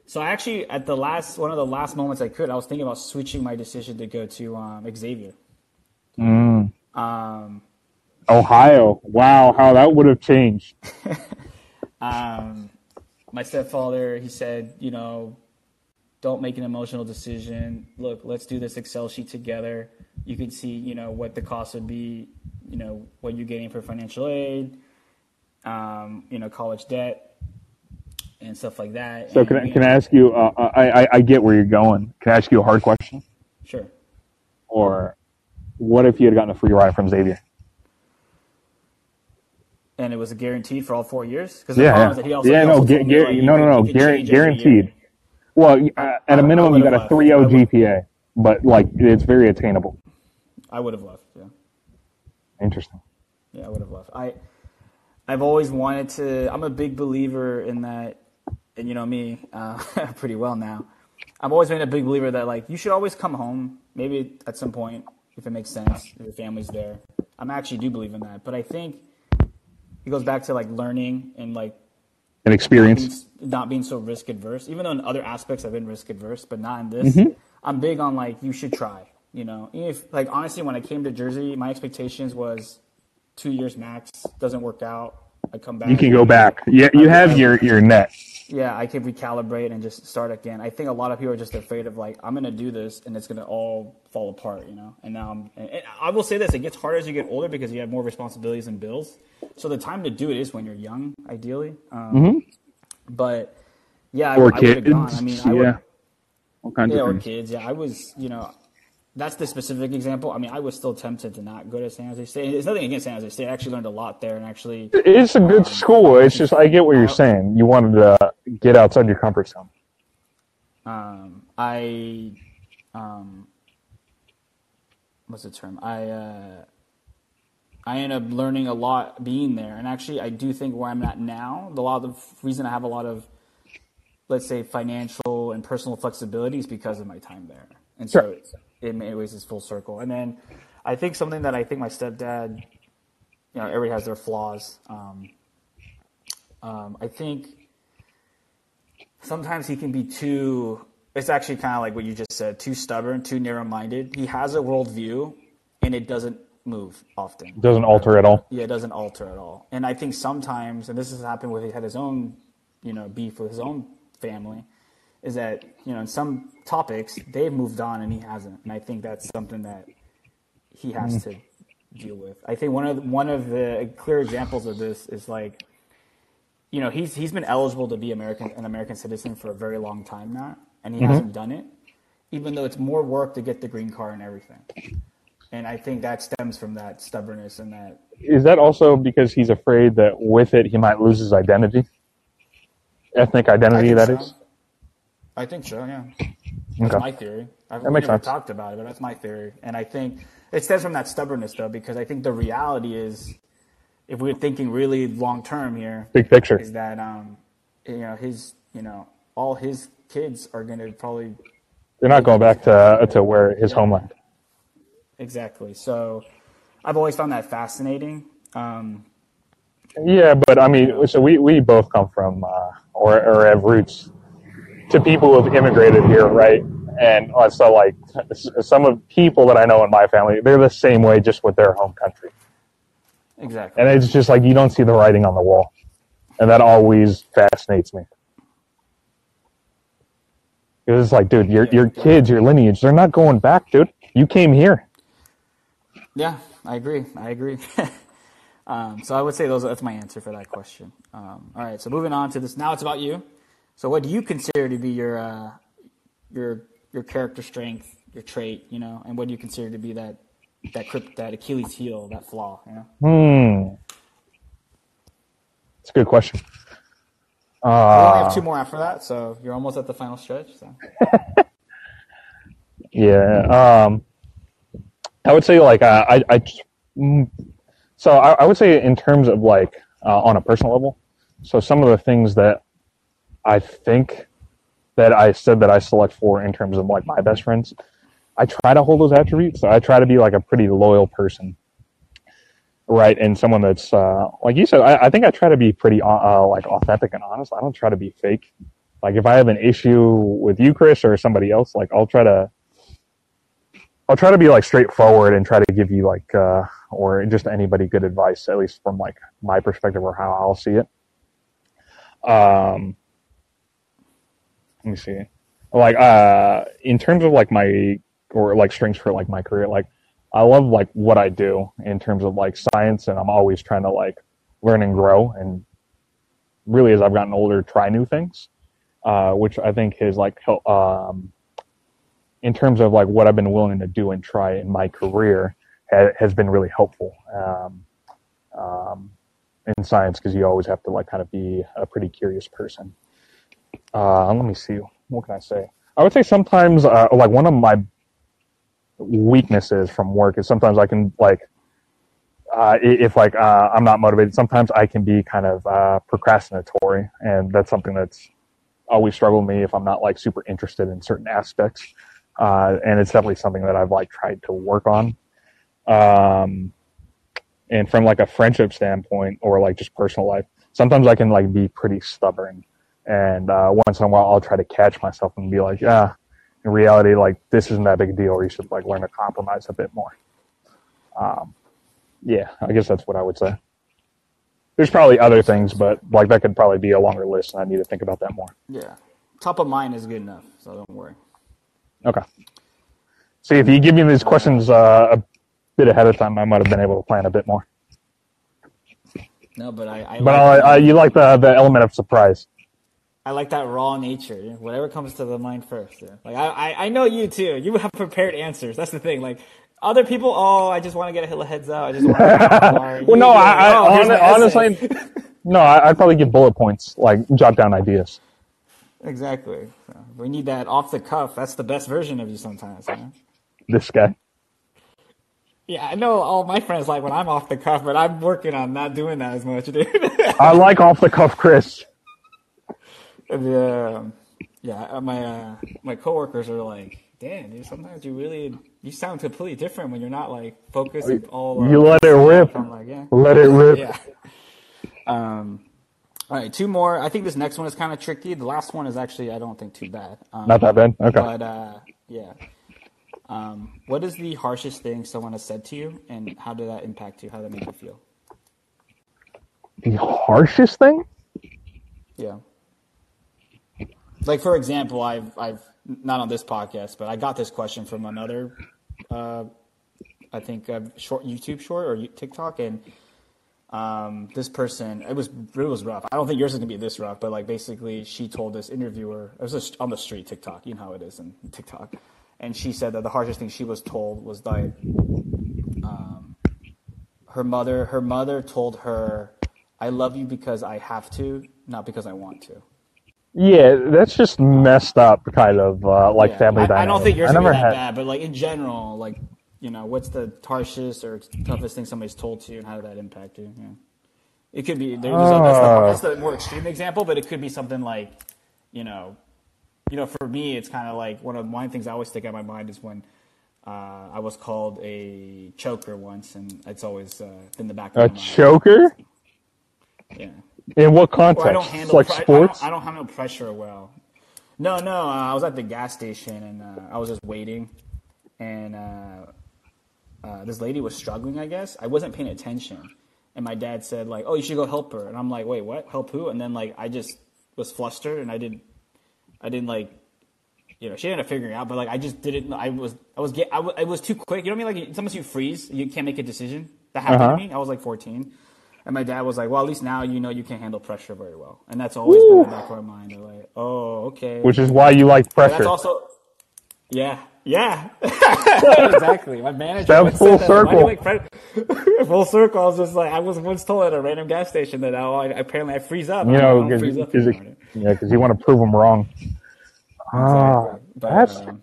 So I actually, at the last one of the last moments I could, I was thinking about switching my decision to go to um, Xavier. Mm. Um, Ohio. Wow, how that would have changed. [LAUGHS] um, my stepfather, he said, you know, don't make an emotional decision. Look, let's do this Excel sheet together. You can see, you know, what the cost would be, you know, what you're getting for financial aid, um, you know, college debt, and stuff like that. So And can I, can I ask you? Uh, I, I I get where you're going. Can I ask you a hard question? Sure. Or what if you had gotten a free ride from Xavier? And it was guaranteed for all four years. Because Yeah, problem yeah, is that he also, yeah. No, gu- gu- like, no, no, no. you could Guar- change every year. guaranteed. Well, uh, at a minimum, you got a would've 3.0 left. GPA, but like it's very attainable. I would have left. Yeah. Interesting. Yeah, I would have left. I, I've always wanted to. I'm a big believer in that, and you know me uh, [LAUGHS] pretty well now. I've always been a big believer that like you should always come home, maybe at some point if it makes sense, if your family's there. I'm actually do believe in that, but I think it goes back to like learning and like An experience. not being so risk adverse. Even though in other aspects I've been risk adverse, but not in this. I'm big on like you should try. You know, if like honestly, when I came to Jersey, my expectations was two years max. Doesn't work out. I come back. You can go back. Yeah, you have your your net. Yeah, I can recalibrate and just start again. I think a lot of people are just afraid of like I'm gonna do this and it's gonna all fall apart, you know. And now I'm. And and I will say this: it gets harder as you get older because you have more responsibilities and bills. So the time to do it is when you're young, ideally. Um, But yeah, I, Mm-hmm. Or I would have kids. gone. I mean, I would, yeah. All kinds yeah, of or kids. Yeah, I was, you know, that's the specific example. I mean, I was still tempted to not go to San Jose State. It's nothing against San Jose State. I actually learned a lot there, and actually, It's a good school. It's just I get what you're saying. You wanted to get outside your comfort zone. um, I, um, what's the term? I, uh, I ended up learning a lot being there, and actually, I do think where I'm at now, the lot of the reason I have a lot of, let's say, financial and personal flexibility is because of my time there, and so Sure. It, in many ways is full circle. And then I think something that I think my stepdad, you know, everybody has their flaws. Um, um, I think sometimes he can be too. It's actually kind of like what you just said, too stubborn, too narrow-minded. He has a worldview, and it doesn't move often. Doesn't alter at all. Yeah, it doesn't alter at all. And I think sometimes, and this has happened with he had his own, you know, beef with his own family, is that you know in some topics they've moved on and he hasn't, and I think that's something that he has mm-hmm. to deal with. I think one of the, one of the clear examples of this is like, you know, he's he's been eligible to be American an American citizen for a very long time now, and he mm-hmm. hasn't done it, even though it's more work to get the green card and everything. And I think that stems from that stubbornness and that Is that also because he's afraid that with it he might lose his identity? Ethnic identity, that so. is. I think so. Yeah, that's Okay. my theory. I've That makes never sense. talked about it, but that's my theory. And I think it stems from that stubbornness, though, because I think the reality is, if we're thinking really long term here, Big picture. is that um, you know his, you know, all his kids are going to probably They're not going back to to where his homeland. exactly. So, I've always found that fascinating. Um, Yeah, but I mean, so we, we both come from uh, or or have roots to people who have immigrated here, right? And so, like some of people that I know in my family, they're the same way, just with their home country. exactly. And it's just like you don't see the writing on the wall, and that always fascinates me. Because it's like, dude, your your kids, your lineage, they're not going back, dude. You came here. Yeah, I agree. I agree. [LAUGHS] um, so I would say those. That's my answer for that question. Um, all right. So moving on to this. Now it's about you. So what do you consider to be your uh, your your character strength, your trait? You know, and what do you consider to be that that crypt, that Achilles heel, that flaw? You know. Hmm. It's a good question. We only Uh, have two more after that, so you're almost at the final stretch. So [LAUGHS] Yeah. Um, I would say like uh, I, I, mm, so I, I would say in terms of like uh, on a personal level. So some of the things that I think that I said that I select for in terms of like my best friends, I try to hold those attributes. I try to be like a pretty loyal person, right? And someone that's uh, like you said. I, I think I try to be pretty uh, uh, like authentic and honest. I don't try to be fake. like if I have an issue with you, Chris, or somebody else, like I'll try to I'll try to be like straightforward and try to give you like uh or just anybody good advice, at least from like my perspective or how I'll see it. Um let me see. Like uh in terms of like my or like strengths for like my career, like I love like what I do in terms of like science and I'm always trying to like learn and grow and really as I've gotten older try new things. Uh, which I think has like help um in terms of like what I've been willing to do and try in my career ha- has been really helpful um, um, in science because you always have to like kind of be a pretty curious person. Uh, let me see. What can I say? I would say sometimes uh, like one of my weaknesses from work is sometimes I can like uh, if like uh, I'm not motivated, sometimes I can be kind of uh, procrastinatory, and that's something that's always struggled me if I'm not like super interested in certain aspects uh, and it's definitely something that I've like tried to work on. Um, and from like a friendship standpoint or like just personal life, sometimes I can like be pretty stubborn, and uh, once in a while I'll try to catch myself and be like, yeah, in reality, like this isn't that big a deal, or you should like learn to compromise a bit more. Um, yeah, I guess that's what I would say. There's probably other things, but like that could probably be a longer list, and I need to think about that more. Yeah, top of mind is good enough, so don't worry. Okay. See, if you give me these questions uh, a bit ahead of time, I might have been able to plan a bit more. No, but I. I But like, I, I, you like the the element of surprise. I like that raw nature. Whatever comes to the mind first. Yeah. Like I, I, I know you too. You have prepared answers. That's the thing. Like other people, oh, I just want to get a heads up. I just want to. [LAUGHS] Well, no, I, I oh, here's hon- my essay. honestly, [LAUGHS] no, I, I'd probably give bullet points, like jot down ideas. Exactly. So we need that off the cuff. That's the best version of you sometimes. This guy. Yeah, I know all my friends like when I'm off the cuff, but I'm working on not doing that as much, dude. I like off the cuff Chris. The, um, yeah, uh, my uh, my coworkers are like, "Damn, dude, sometimes you really you sound completely different when you're not like focused and all." uh, You let it rip. I'm like, yeah, Let it rip. yeah. Um, all right, two more. I think this next one is kind of tricky. The last one is actually I don't think too bad. Um, Not that bad. Okay. But uh, yeah. Um, what is the harshest thing someone has said to you, and how did that impact you? How did that make you feel? The harshest thing? Yeah. Like for example, I've I've not on this podcast, but I got this question from another, uh, I think uh, short YouTube short or TikTok, and um, this person it was it was rough. I don't think yours is gonna be this rough, but like basically, she told this interviewer it was on the street TikTok, you know how it is in TikTok, and she said that the harshest thing she was told was that um, her mother her mother told her, "I love you because I have to, not because I want to." Yeah, that's just messed up, kind of uh, like Yeah, family I, I don't think yours is that had. bad, but like in general, like you know, what's the harshest or toughest thing somebody's told to you, and how did that impact you? Yeah. It could be there's a, that's, the, Oh. that's the more extreme example, but it could be something like, you know, you know, for me, it's kind of like one of my things I always stick out in my mind is when uh, I was called a choker once, and it's always uh, in the back of A my mind. choker? Yeah. In what Or context? I don't handle like pre- I don't, I don't handle pressure well. No, no. Uh, I was at the gas station and uh, I was just waiting, and uh, uh, this lady was struggling. I guess I wasn't paying attention, and my dad said like, "Oh, you should go help her." And I'm like, "Wait, what? Help who?" And then like I just was flustered and I didn't, I didn't like. You know, she ended up figuring it out, but like I just didn't. I was, I was get, I, w- I was too quick. You know what I mean? Like sometimes you freeze, you can't make a decision. That happened Uh-huh. to me. I was like 14, and my dad was like, "Well, at least now you know you can't handle pressure very well," and that's always been in the back of my mind. They're like, "Oh, okay." Which is why you like But pressure. that's also, yeah, yeah, [LAUGHS] exactly. My manager That full that. Why do you circle. like pre- [LAUGHS] full circle. I was just like, I was once told at a random gas station that oh, I, apparently I freeze up. you know, don't freeze up because yeah, because you want to prove them wrong. Ah, [LAUGHS] Exactly. But, that's. um,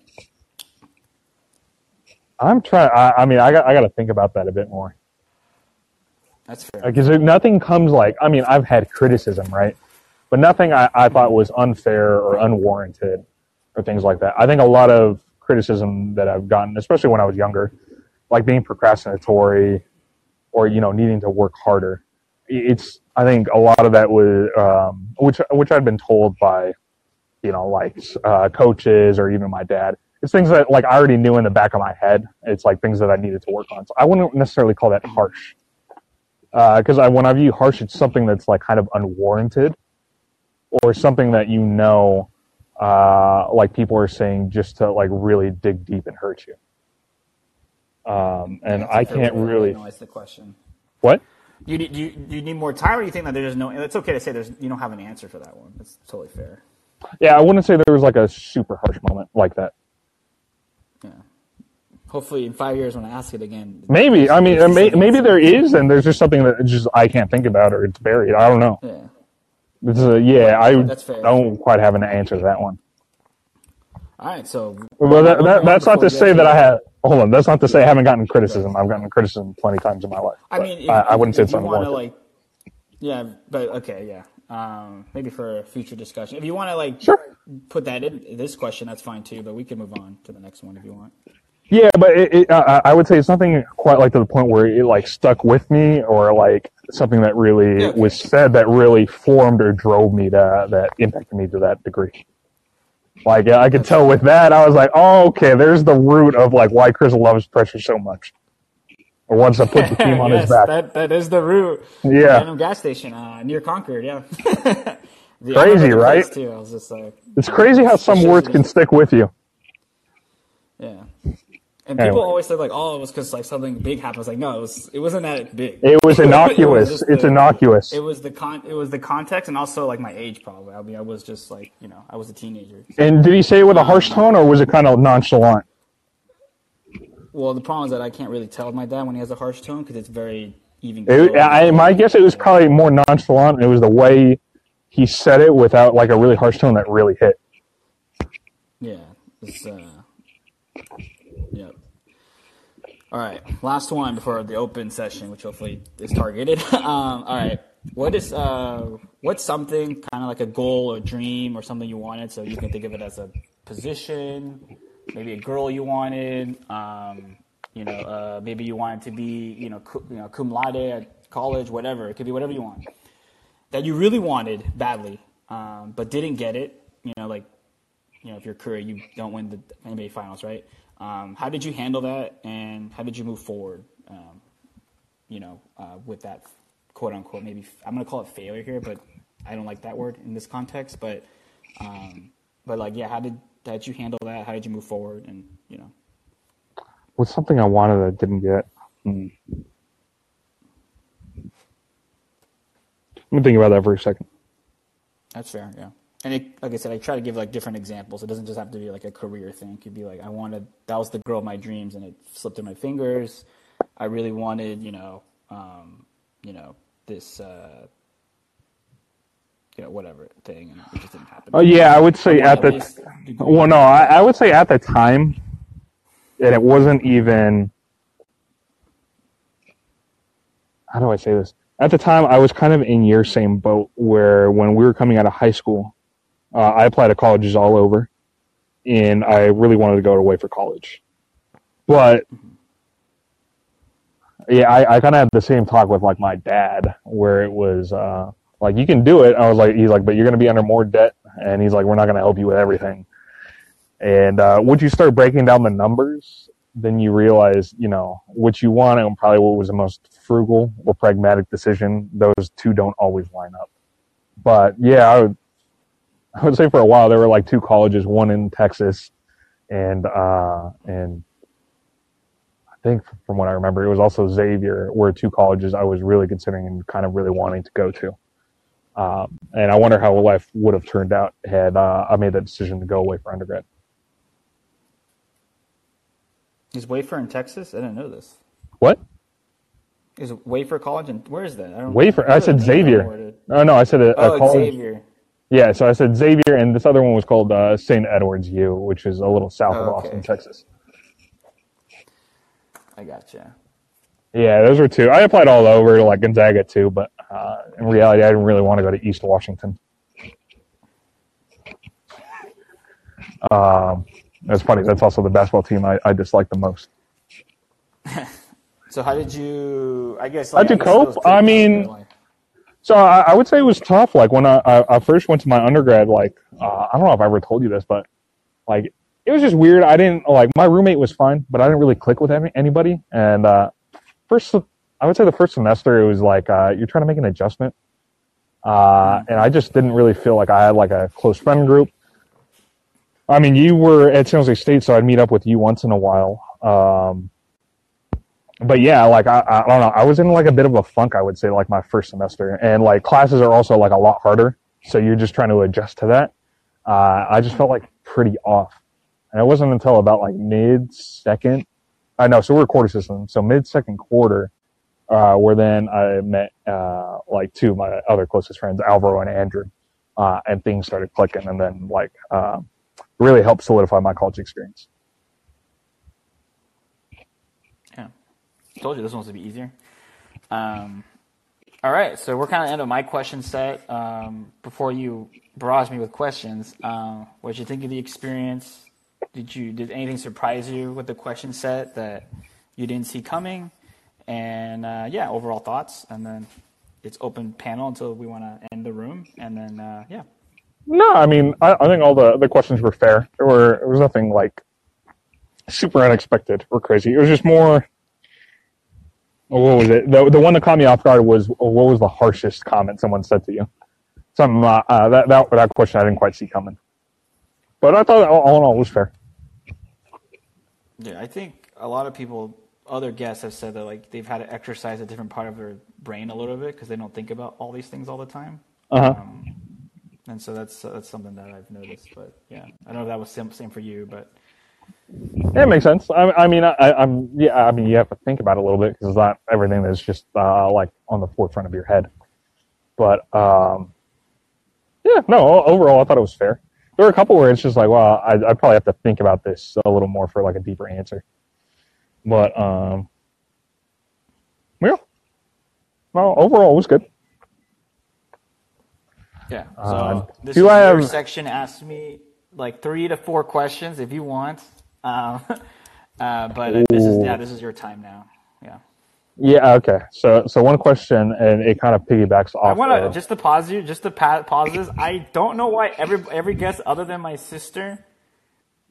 I'm trying. I, I mean, I got. I got to think about that a bit more. That's fair. because nothing comes like I mean I've had criticism right, but nothing I, I thought was unfair or unwarranted or things like that. I think a lot of criticism that I've gotten, especially when I was younger, like being procrastinatory or you know needing to work harder. It's I think a lot of that was um, which which I'd been told by you know, like uh, coaches or even my dad. It's things that like I already knew in the back of my head. It's like things that I needed to work on. So I wouldn't necessarily call that harsh, because I when I view harsh, it's something that's like kind of unwarranted, or something that you know, uh, like people are saying just to like really dig deep and hurt you. Um, and That's I can't really analyze the question. what. Do you, need- do you, do you need more time, or do you think that there's no? It's okay to say there's you don't have an answer for that one. That's totally fair. Yeah, I wouldn't say there was like a super harsh moment like that. Hopefully, in five years when I ask it again, Maybe. I mean, uh, may, maybe there is, and there's just something that just I can't think about, or it's buried. I don't know. Yeah. A, yeah, I don't quite have an answer to that one. All right. So. Well, that, that, that's not to say that I have. Hold on, that's not to say I haven't gotten criticism. I've gotten criticism plenty of times in my life. I mean, if, I, I wouldn't say it's you want to unwarranted. like, yeah, but okay, yeah, um, maybe for a future discussion. If you want to like Sure. put that in this question, that's fine too. But we can move on to the next one if you want. Yeah, but it, it, uh, I would say it's nothing quite like to the point where it like stuck with me, or like something that really Yeah, was said that really formed or drove me to that impacted me to that degree. Like I could tell with that, I was like, oh, okay, there's the root of like why Chris loves pressure so much, or wants to put the team [LAUGHS] on yes, his back. that that is the route. Yeah. random gas station uh, near Concord. Yeah, [LAUGHS] The- Crazy, right? Too. I was just like, It's crazy how some words can stick with you. yeah. And people Anyway. always say like, "Oh, it was because like something big happened." I was like, "No, it was. It wasn't that big. It was [LAUGHS] It was innocuous. it's the- innocuous. It was the con. It was the context, and also like my age. Probably. I mean, I was just like, you know, I was a teenager. And did he say it with a harsh tone, or was it kind of nonchalant? Well, the problem is that I can't really tell my dad when he has a harsh tone because it's very even. It. I, my guess it was probably more nonchalant. It was the way he said it without like a really harsh tone that really hit. Yeah. It's, uh. All right. Last one before the open session, which hopefully is targeted. [LAUGHS] um, all right. What is uh, what's something kind of like a goal or dream or something you wanted? So you can think of it as a position, maybe a girl you wanted. Um, you know, uh, maybe you wanted to be, you know, cu- you know, cum laude at college, whatever. It could be whatever you want that you really wanted badly, um, but didn't get it. You know, like you know, if your career you don't win the NBA finals, right? Um, how did you handle that, and how did you move forward? Um, you know, uh, with that quote unquote maybe I'm gonna call it failure here, but I don't like that word in this context. But um, but like yeah, how did how did you handle that? How did you move forward? And you know, What's something I wanted that I didn't get? Hmm. Let me think about that for a second. that's fair, yeah. And it, like I said, I try to give like different examples. It doesn't just have to be like a career thing. It could be like I wanted that was the girl of my dreams, and it slipped through my fingers. I really wanted, you know, um, you know, this, uh, you know, whatever thing, and it just didn't happen. Oh yeah, I would say I at the degree. well, no, I, I would say at the time, and it wasn't even. How do I say this? At the time, I was kind of in your same boat where when we were coming out of high school, uh, I applied to colleges all over, and I really wanted to go away for college, but yeah, I, I kind of had the same talk with like my dad where it was uh, like you can do it. I was like, he's like, but you're going to be under more debt, and he's like, we're not going to help you with everything. And uh, once you start breaking down the numbers, then you realize, you know, what you want and probably what was the most frugal or pragmatic decision. Those two don't always line up. But yeah, I would, I would say for a while there were like two colleges, one in Texas, and uh, and I think from what I remember, it was also Xavier, were two colleges I was really considering and kind of really wanting to go to. Um, and I wonder how life would have turned out had uh, I made that decision to go away for undergrad. Is Wafer in Texas? I didn't know this. What? Is Wafer College and where is that? I don't. Wafer? I said Xavier. Oh no, I said a, a Oh, college. Xavier. Yeah, so I said Xavier, and this other one was called uh, St. Edward's U, which is a little south of Oh, Austin. Texas. I gotcha. Yeah, those were two. I applied all over, like Gonzaga too, but uh, in reality, I didn't really want to go to East Washington. Um, that's funny. That's also the basketball team I, I dislike the most. [LAUGHS] So how did you? I guess. How'd you I guess that cope? I mean-. So I, I would say it was tough. Like when I, I, I first went to my undergrad, like uh, I don't know if I ever told you this, but like it was just weird. I didn't like my roommate was fine, but I didn't really click with any, anybody. And uh, first, I would say the first semester it was like uh, you're trying to make an adjustment, uh, and I just didn't really feel like I had like a close friend group. I mean, you were at San Jose State, so I'd meet up with you once in a while. Um, but yeah, like I, I don't know, I was in like a bit of a funk, I would say, like my first semester, and like classes are also like a lot harder, so you're just trying to adjust to that. Uh, I just felt like pretty off, and it wasn't until about like mid second, I know, so we're a quarter system, so mid second quarter, uh, where then I met uh, like two of my other closest friends, Alvaro and Andrew, uh, and things started clicking, and then like um, really helped solidify my college experience. Told you this one's to be easier. Um, all right, so we're kind of end of my question set. Um, before you barrage me with questions, uh, what did you think of the experience? Did you did anything surprise you with the question set that you didn't see coming? And uh, yeah, overall thoughts, and then it's open panel until we want to end the room, and then uh, yeah. No, I mean, I, I think all the, the questions were fair. There were there was nothing like super unexpected or crazy. It was just more. What was it? The the one that caught me off guard was oh, what was the harshest comment someone said to you? Some uh, uh, that that that question I didn't quite see coming. But I thought all, all in all it was fair. Yeah, I think a lot of people, other guests have said that like they've had to exercise a different part of their brain a little bit because they don't think about all these things all the time. Uh huh. Um, and so that's that's something that I've noticed. But yeah, I don't know if that was same, same for you, but Yeah, it makes sense. I, I mean, I, I'm yeah. I mean, you have to think about it a little bit because it's not everything that's just uh, like on the forefront of your head. But um, yeah, no. Overall, I thought it was fair. There were a couple where it's just like, well, I, I probably have to think about this a little more for like a deeper answer. But um, yeah, no. Overall, it was good. yeah. So Uh, this do is I have- section. Ask me like three to four questions if you want. Um, [LAUGHS] uh, but uh, this is yeah, this is your time now. Yeah. Yeah. Okay. So so one question, and it kind of piggybacks off. I want to just to pause you, just to pa- pause this. I don't know why every every guest other than my sister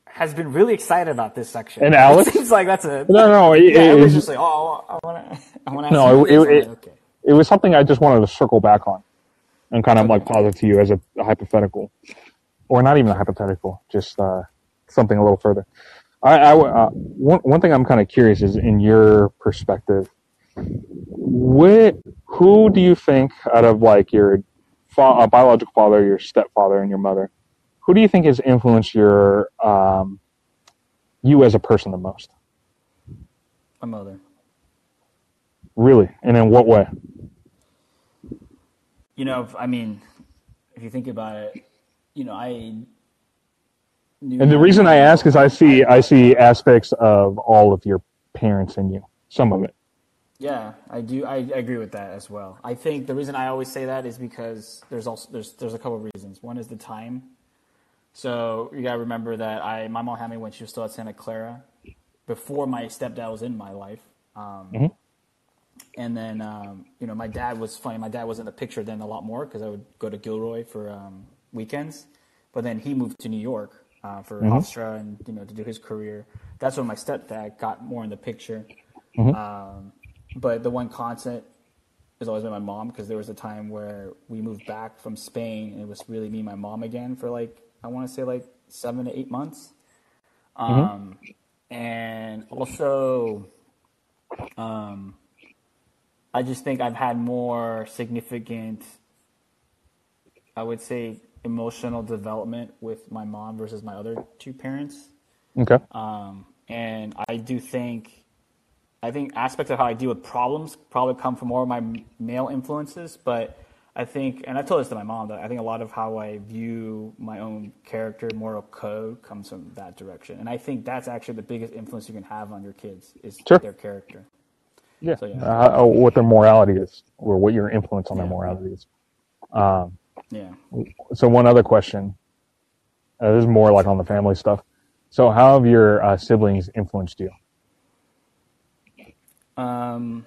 has been really excited about this section. And Alex? [LAUGHS] it seems like that's a no, no. It, [LAUGHS] yeah. it, it- just like, oh, I want to, I want to. No, it- it- okay. it was something I just wanted to circle back on and kind of like pose it to you as a, a hypothetical, or not even a hypothetical, just uh, something a little further. I, I uh, one one thing I'm kind of curious is in your perspective, what who do you think out of like your fa- biological father, your stepfather, and your mother, who do you think has influenced your um, you as a person the most? My mother. Really, and in what way? You know, I mean, if you think about it, you know, I. Knew And the reason I ask is I see I see aspects of all of your parents in you. Some of it. Yeah, I do. I agree with that as well. I think the reason I always say that is because there's also there's there's a couple of reasons. One is the time. So you gotta remember that I my mom had me when she was still at Santa Clara, before my stepdad was in my life. Um, Mhm. And then um, you know my dad was funny. My dad was in the picture then a lot more because I would go to Gilroy for um, weekends, but then he moved to New York uh, for Hofstra and you know to do his career. That's when my stepdad got more in the picture. Um, but the one constant has always been my mom because there was a time where we moved back from Spain and it was really me and my mom again for like I want to say like seven to eight months. Um, And also, um, I just think I've had more significant, I would say, emotional development with my mom versus my other two parents. Okay. Um, and I do think, I think aspects of how I deal with problems probably come from more of my male influences. But I think, and I told this to my mom, that I think a lot of how I view my own character, moral code, comes from that direction. And I think that's actually the biggest influence you can have on your kids is Sure. their character. Yeah. So, yeah. Uh, what their morality is, or what your influence on their morality is. Um, Yeah. so one other question. Uh, this is more like on the family stuff. So how have your uh, siblings influenced you? Um,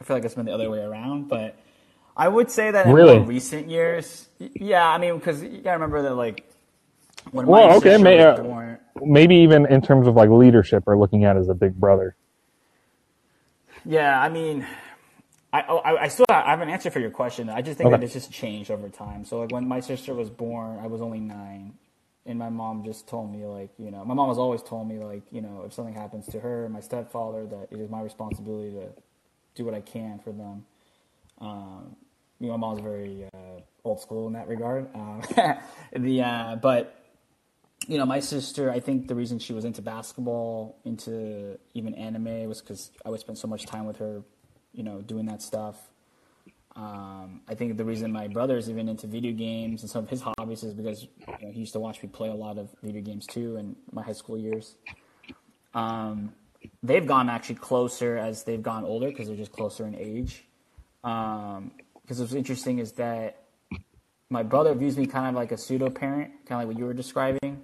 I feel like it's been the other way around, but I would say that in Really? more recent years, yeah. I mean, because you gotta remember that like when Well, my okay, may- uh, born, Maybe even in terms of like leadership or looking at it as a big brother. Yeah, I mean, I, oh, I I still I have an answer for your question. I just think Okay. that it's just changed over time. So like when my sister was born, I was only nine, and my mom just told me like you know my mom has always told me like you know if something happens to her my stepfather that it is my responsibility to do what I can for them. Um, you know, my mom's very uh, old school in that regard. Um, [LAUGHS] the uh, but you know, my sister, I think the reason she was into basketball, into even anime, was because I would spend so much time with her, you know, doing that stuff. Um, I think the reason my brother is even into video games and some of his hobbies is because you know, he used to watch me play a lot of video games too in my high school years. Um, they've gone actually closer as they've gone older because they're just closer in age. Because what's interesting is that my brother views me kind of like a pseudo parent, kind of like what you were describing.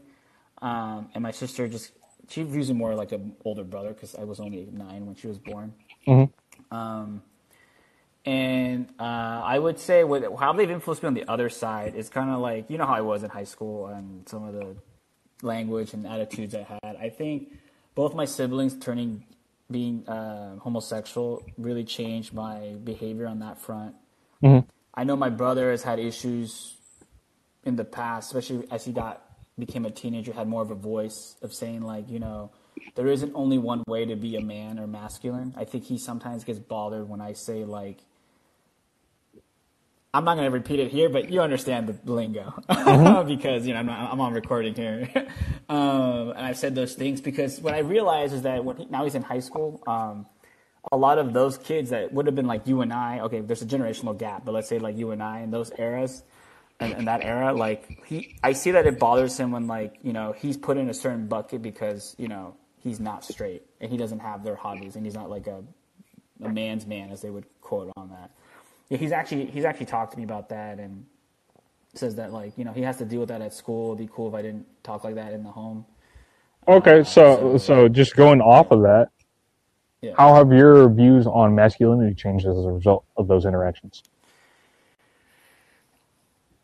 Um, and my sister just she views me more like an older brother because I was only nine when she was born. Um, and uh, I would say what, how they've influenced me on the other side is kind of like you know how I was in high school and some of the language and attitudes I had. I think both my siblings turning being uh, homosexual really changed my behavior on that front. I know my brother has had issues in the past, especially as he got became a teenager, had more of a voice of saying like, you know, there isn't only one way to be a man or masculine. I think he sometimes gets bothered when I say like, I'm not going to repeat it here, but you understand the lingo. [LAUGHS] Because you know I'm, not, I'm on recording here, [LAUGHS] um, and I've said those things because what I realize is that when he, now he's in high school, um, a lot of those kids that would have been like you and I, okay, there's a generational gap, but let's say like you and I in those eras, and in that era, like he, I see that it bothers him when like you know he's put in a certain bucket because you know he's not straight and he doesn't have their hobbies and he's not like a a man's man as they would quote on that. Yeah, he's actually he's actually talked to me about that and says that like you know he has to deal with that at school. It'd be cool if I didn't talk like that in the home. Okay, um, so so just going off of that, Yeah. how have your views on masculinity changed as a result of those interactions?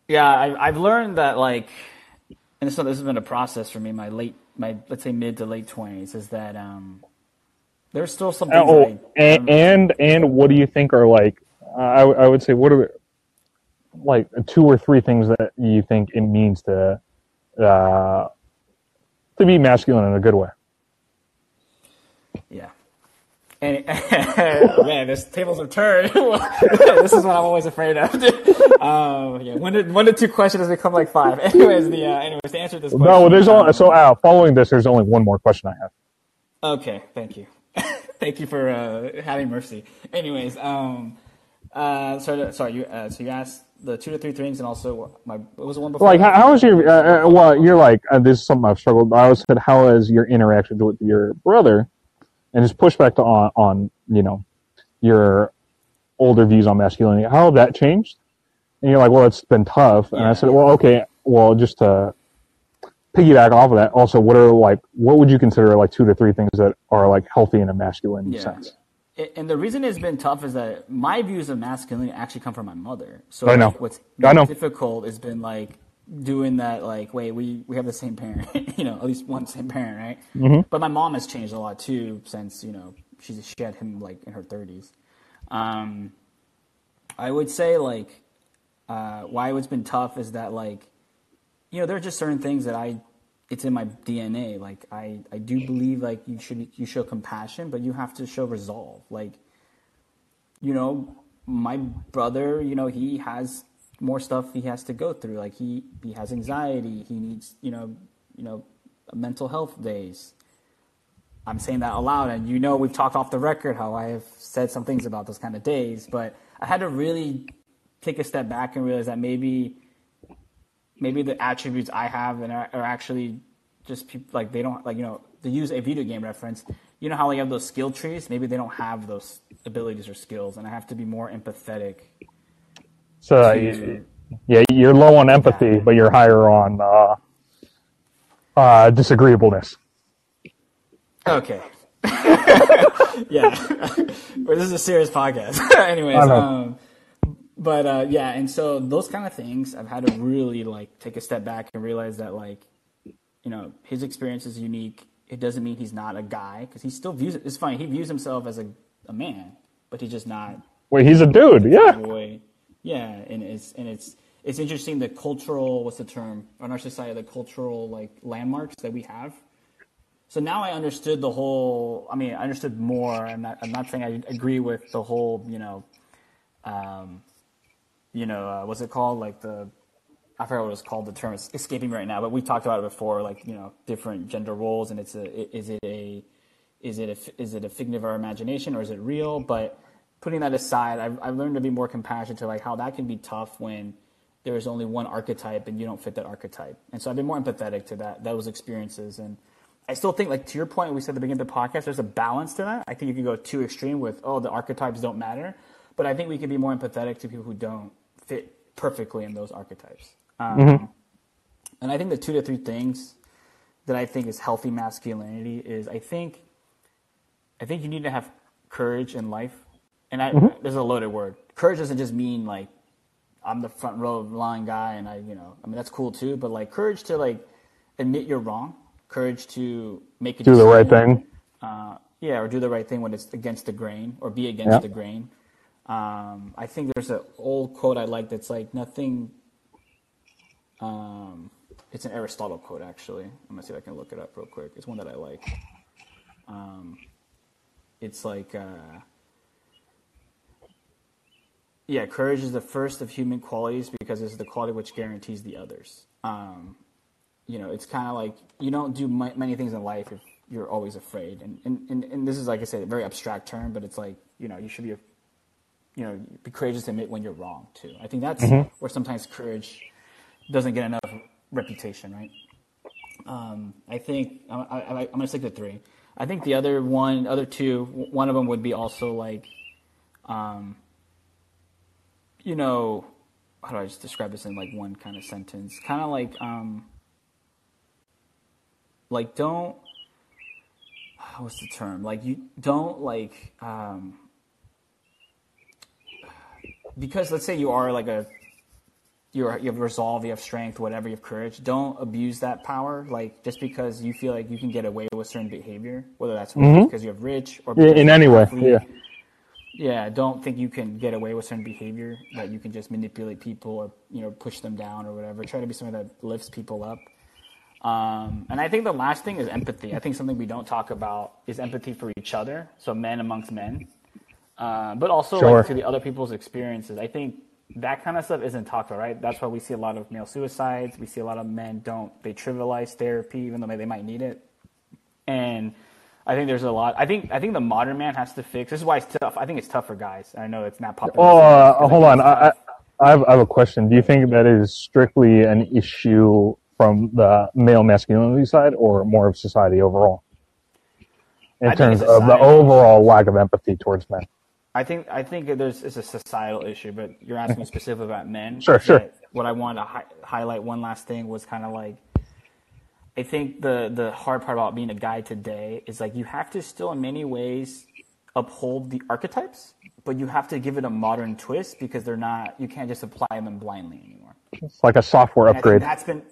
Yeah, I, I've learned that like, and this, this has been a process for me. My late, my let's say mid to late twenties is that um, there's still some Oh, I, and, and and what do you think are like? I I would say what are like two or three things that you think it means to uh, to be masculine in a good way. yeah. And [LAUGHS] man, this tables have turned. [LAUGHS] this is what I'm always afraid of. um, yeah, one to, one to two questions become like five. [LAUGHS] Anyways, the uh, anyways to answer this question. No, there's um, only so uh, following this. There's only one more question I have. Okay, thank you. thank you for uh, having mercy. Anyways, um, uh, sorry, sorry. You, uh, so you asked the two to three things, and also my what was the one before? Like, how, how was your? Uh, uh, well, you're like uh, this is something I've struggled. I always said, how has your interaction with your brother, and his pushback to, on on you know your older views on masculinity? How have that changed? And you're like, well, it's been tough. And I said, well, okay, well, just to piggyback off of that, also, what are like, what would you consider like two to three things that are like healthy in a masculine Yeah. sense? And the reason it's been tough is that my views of masculinity actually come from my mother. So I know. what's I know. difficult has been like doing that. Like, wait, we we have the same parent, [LAUGHS] you know, at least one same parent, right? Mm-hmm. But my mom has changed a lot too since you know she's she had him like in her thirties. Um, I would say like uh, why it's been tough is that like you know there are just certain things that I it's in my DNA. Like I, I do believe like you should you show compassion, but you have to show resolve. Like you know, my brother, you know, he has more stuff he has to go through. Like he he has anxiety. He needs you know you know mental health days. I'm saying that aloud, and you know we've talked off the record how I have said some things about those kind of days, but I had to really take a step back and realize that maybe maybe the attributes I have and are, are actually just people like they don't like you know to use a video game reference. You know how like you have those skill trees? Maybe they don't have those abilities or skills, and I have to be more empathetic. So, uh, you- yeah, you're low on empathy, but you're higher on uh, uh, disagreeableness. Okay. [LAUGHS] yeah. [LAUGHS] well, this is a serious podcast. [LAUGHS] Anyways, um, but uh, yeah, and so those kind of things, I've had to really like take a step back and realize that like, you know, his experience is unique. It doesn't mean he's not a guy because he still views it. It's funny. He views himself as a, a man, but he's just not. Wait, he's a dude. Yeah. Boy. Yeah, and it's and it's it's interesting the cultural what's the term in our society the cultural like landmarks that we have. So now I understood the whole. I mean, I understood more. I'm not. I'm not saying I agree with the whole. You know, um, you know, uh, what's it called? Like the, I forgot what it's called. The term is escaping right now, but we talked about it before. Like you know, different gender roles, and it's a. Is it a, is it a, is it a figment of our imagination or is it real? But putting that aside, I've, I've learned to be more compassionate to like how that can be tough when there is only one archetype and you don't fit that archetype. And so I've been more empathetic to that those experiences. And I still think, like to your point, we said at the beginning of the podcast, there's a balance to that. I think you can go too extreme with, oh, the archetypes don't matter. But I think we can be more empathetic to people who don't fit perfectly in those archetypes. Um, mm-hmm. And I think the two to three things that I think is healthy masculinity is I think I think you need to have courage in life and I, mm-hmm. there's a loaded word. Courage doesn't just mean like I'm the front row line guy, and I, you know, I mean that's cool too. But like courage to like admit you're wrong, courage to make a do decision, the right thing. Uh, yeah, or do the right thing when it's against the grain, or be against yeah. the grain. Um, I think there's an old quote I like that's like nothing. Um, it's an Aristotle quote actually. I'm gonna see if I can look it up real quick. It's one that I like. Um, it's like. Uh, yeah, courage is the first of human qualities because it's the quality which guarantees the others. Um, you know, it's kind of like you don't do many things in life if you're always afraid. And, and, and, and, this is, like I said, a very abstract term, but it's like, you know, you should be, you know, be courageous to admit when you're wrong, too. I think that's mm-hmm. where sometimes courage doesn't get enough reputation, right? Um, I think I, I, I'm going to stick to three. I think the other one, other two, one of them would be also like, um, you know, how do I just describe this in like one kind of sentence? Kind of like, um, like don't, [SIGHS] what's the term? Like you don't like, um, [SIGHS] because let's say you are like a, you're, you have resolve, you have strength, whatever, you have courage. Don't abuse that power. Like just because you feel like you can get away with certain behavior, whether that's mm-hmm. because you have rich or in any way, yeah yeah, don't think you can get away with certain behavior that you can just manipulate people or you know push them down or whatever. Try to be something that lifts people up. Um, and I think the last thing is empathy. I think something we don't talk about is empathy for each other, so men amongst men, uh, but also sure. like to the other people's experiences. I think that kind of stuff isn't talked about, right? That's why we see a lot of male suicides. We see a lot of men don't they trivialize therapy even though they might need it, and I think there's a lot. I think I think the modern man has to fix. This is why it's tough. I think it's tough for guys. I know it's not popular. Oh, uh, hold on. I, I, have, I have a question. Do you think that is strictly an issue from the male masculinity side, or more of society overall? In I terms of the overall lack of empathy towards men. I think I think there's it's a societal issue, but you're asking specifically about men. Sure, sure. What I wanted to hi- highlight one last thing was kind of like I think the the hard part about being a guy today is like you have to still in many ways uphold the archetypes, but you have to give it a modern twist because they're not you can't just apply them blindly anymore. It's like a software and upgrade. That's been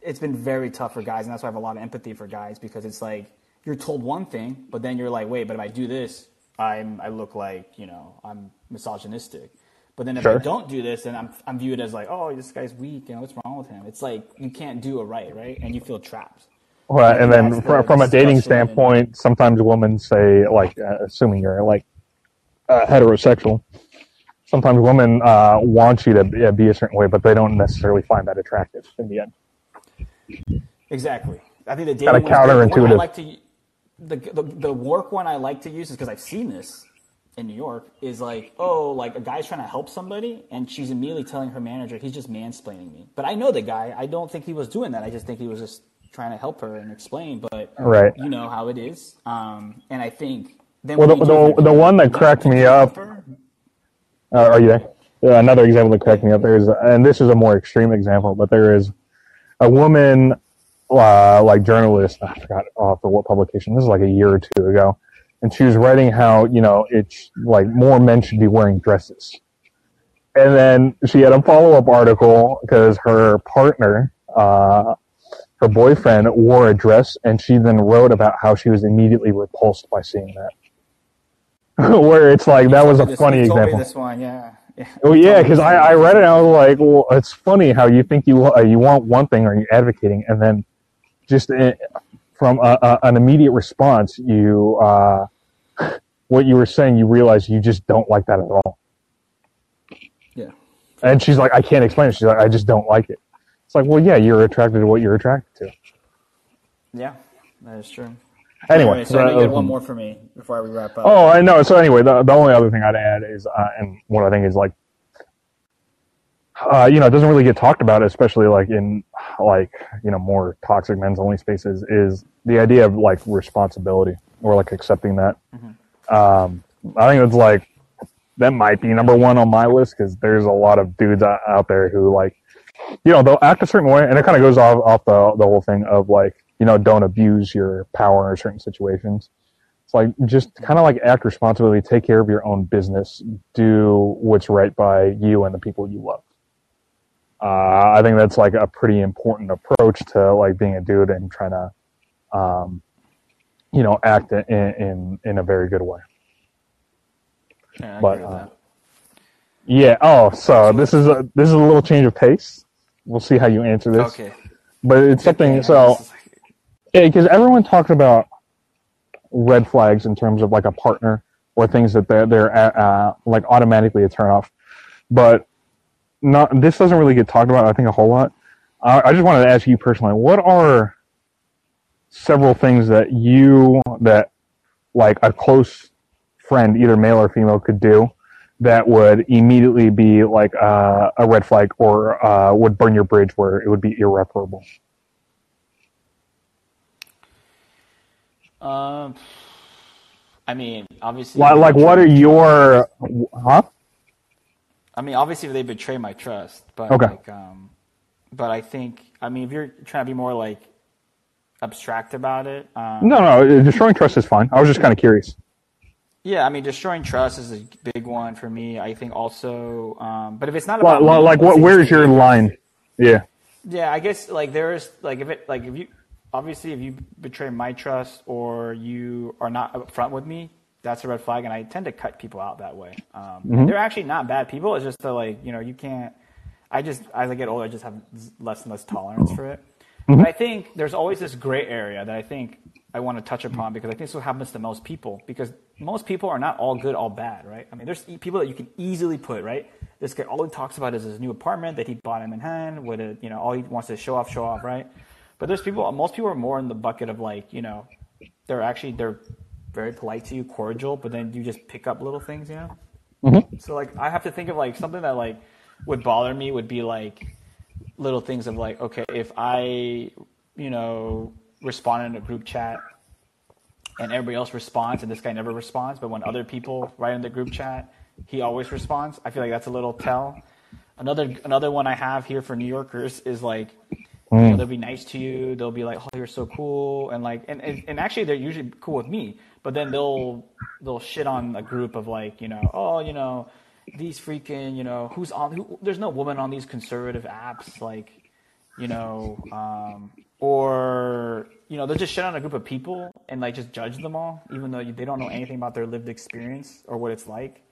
it's been very tough for guys, and that's why I have a lot of empathy for guys because it's like you're told one thing, but then you're like, wait, but if I do this, I'm I look like you know I'm misogynistic. But then if sure. I don't do this, then I'm I'm viewed as like, oh, this guy's weak. You know, what's wrong with him? It's like you can't do it right, right? And you feel trapped. Right, and, and then from, from a dating standpoint, and, sometimes women say, like, uh, assuming you're like uh, heterosexual, sometimes women uh, want you to be, a certain way, but they don't necessarily find that attractive in the end. Exactly. I think the dating kind of counterintuitive. I Like to, the, the the work one I like to use is because I've seen this in New York is like, oh, like a guy's trying to help somebody, and she's immediately telling her manager he's just mansplaining me. But I know the guy. I don't think he was doing that. I just think he was just trying to help her and explain. But right, you know how it is. Um, and I think then well, the, the, the one that cracked me up. Uh, are you there? Another example that cracked me up there is, and this is a more extreme example, but there is a woman, uh, like journalist. I forgot oh, for what publication. This is like a year or two ago and she was writing how you know it's like more men should be wearing dresses and then she had a follow up article because her partner, uh, her boyfriend, wore a dress, and she then wrote about how she was immediately repulsed by seeing that. [LAUGHS] Where it's like that was a This- funny you told me example. this one, yeah. yeah. Oh yeah, because I. I read it and I was like, well, it's funny how you think you uh, you want one thing or you're advocating, and then just uh, from a, a, an immediate response, you uh, what you were saying, you realize you just don't like that at all. Yeah. And she's like, I can't explain it. She's like, I just don't like it. It's like, well, yeah, you're attracted to what you're attracted to. Yeah, that is true. Anyway, so you uh, get one more for me before we wrap up. Oh, I know. So anyway, the, the only other thing I'd add is, uh, and what I think is like, uh, you know, it doesn't really get talked about, especially like in like you know more toxic men's only spaces, is the idea of like responsibility or like accepting that. Um, I think it's like that might be number one on my list because there's a lot of dudes out, out there who like, you know, they'll act a certain way, and it kind of goes off off the the whole thing of like, you know, don't abuse your power in certain situations. It's like just kind of like act responsibly, take care of your own business, do what's right by you and the people you love. Uh, I think that's like a pretty important approach to like being a dude and trying to, um, you know, act in, in in a very good way. Yeah, but, uh. Yeah. Oh, so this is a this is a little change of pace. We'll see how you answer this. Okay. But it's something. Yeah, So Yeah, because everyone talks about red flags in terms of like a partner or things that they're they're uh, like automatically a turn off, but not this doesn't really get talked about. I think a whole lot. Uh, I just wanted to ask you personally, what are several things that you that like a close friend, either male or female, could do that would immediately be like uh, a red flag or uh, would burn your bridge where it would be irreparable. Um, I mean, obviously. Like, like what are your huh? I mean, obviously, if they betray my trust, but Okay. like, um, but I think, I mean, if you're trying to be more like abstract about it, um, No, no, destroying trust is fine. I was just kind of curious. yeah, I mean, destroying trust is a big one for me. I think also, um, but if it's not about me, like what? Where's your line? Yeah. Yeah, I guess like there's like if it like if you obviously if you betray my trust or you are not upfront with me, that's a red flag, and I tend to cut people out that way. Um, They're actually not bad people. It's just that like you know you can't. I just as I get older, I just have less and less tolerance for it. Mm-hmm. But I think there's always this gray area that I think I want to touch upon because I think this is what happens to most people because most people are not all good, all bad, right? I mean, there's people that you can easily put, right? This guy, all he talks about is his new apartment that he bought him in Manhattan with a, you know, all he wants to show off, show off, right? But there's people, most people are more in the bucket of like, you know, they're actually, they're very polite to you, cordial, but then you just pick up little things, you know? Mm-hmm. So like, I have to think of like something that like would bother me would be like little things of like, okay, if I, you know, respond in a group chat and everybody else responds and this guy never responds, but when other people write in the group chat, he always responds. I feel like that's a little tell. Another another one I have here for New Yorkers is like hmm. you know, they'll be nice to you. They'll be like, "Oh, you're so cool," and like, and, and, and actually, they're usually cool with me. But then they'll they'll shit on a group of like, you know, oh, you know, these freaking, you know, who's on? Who, there's no woman on these conservative apps, like, you know, um, or you know, they'll just shit on a group of people and like just judge them all, even though they don't know anything about their lived experience or what it's like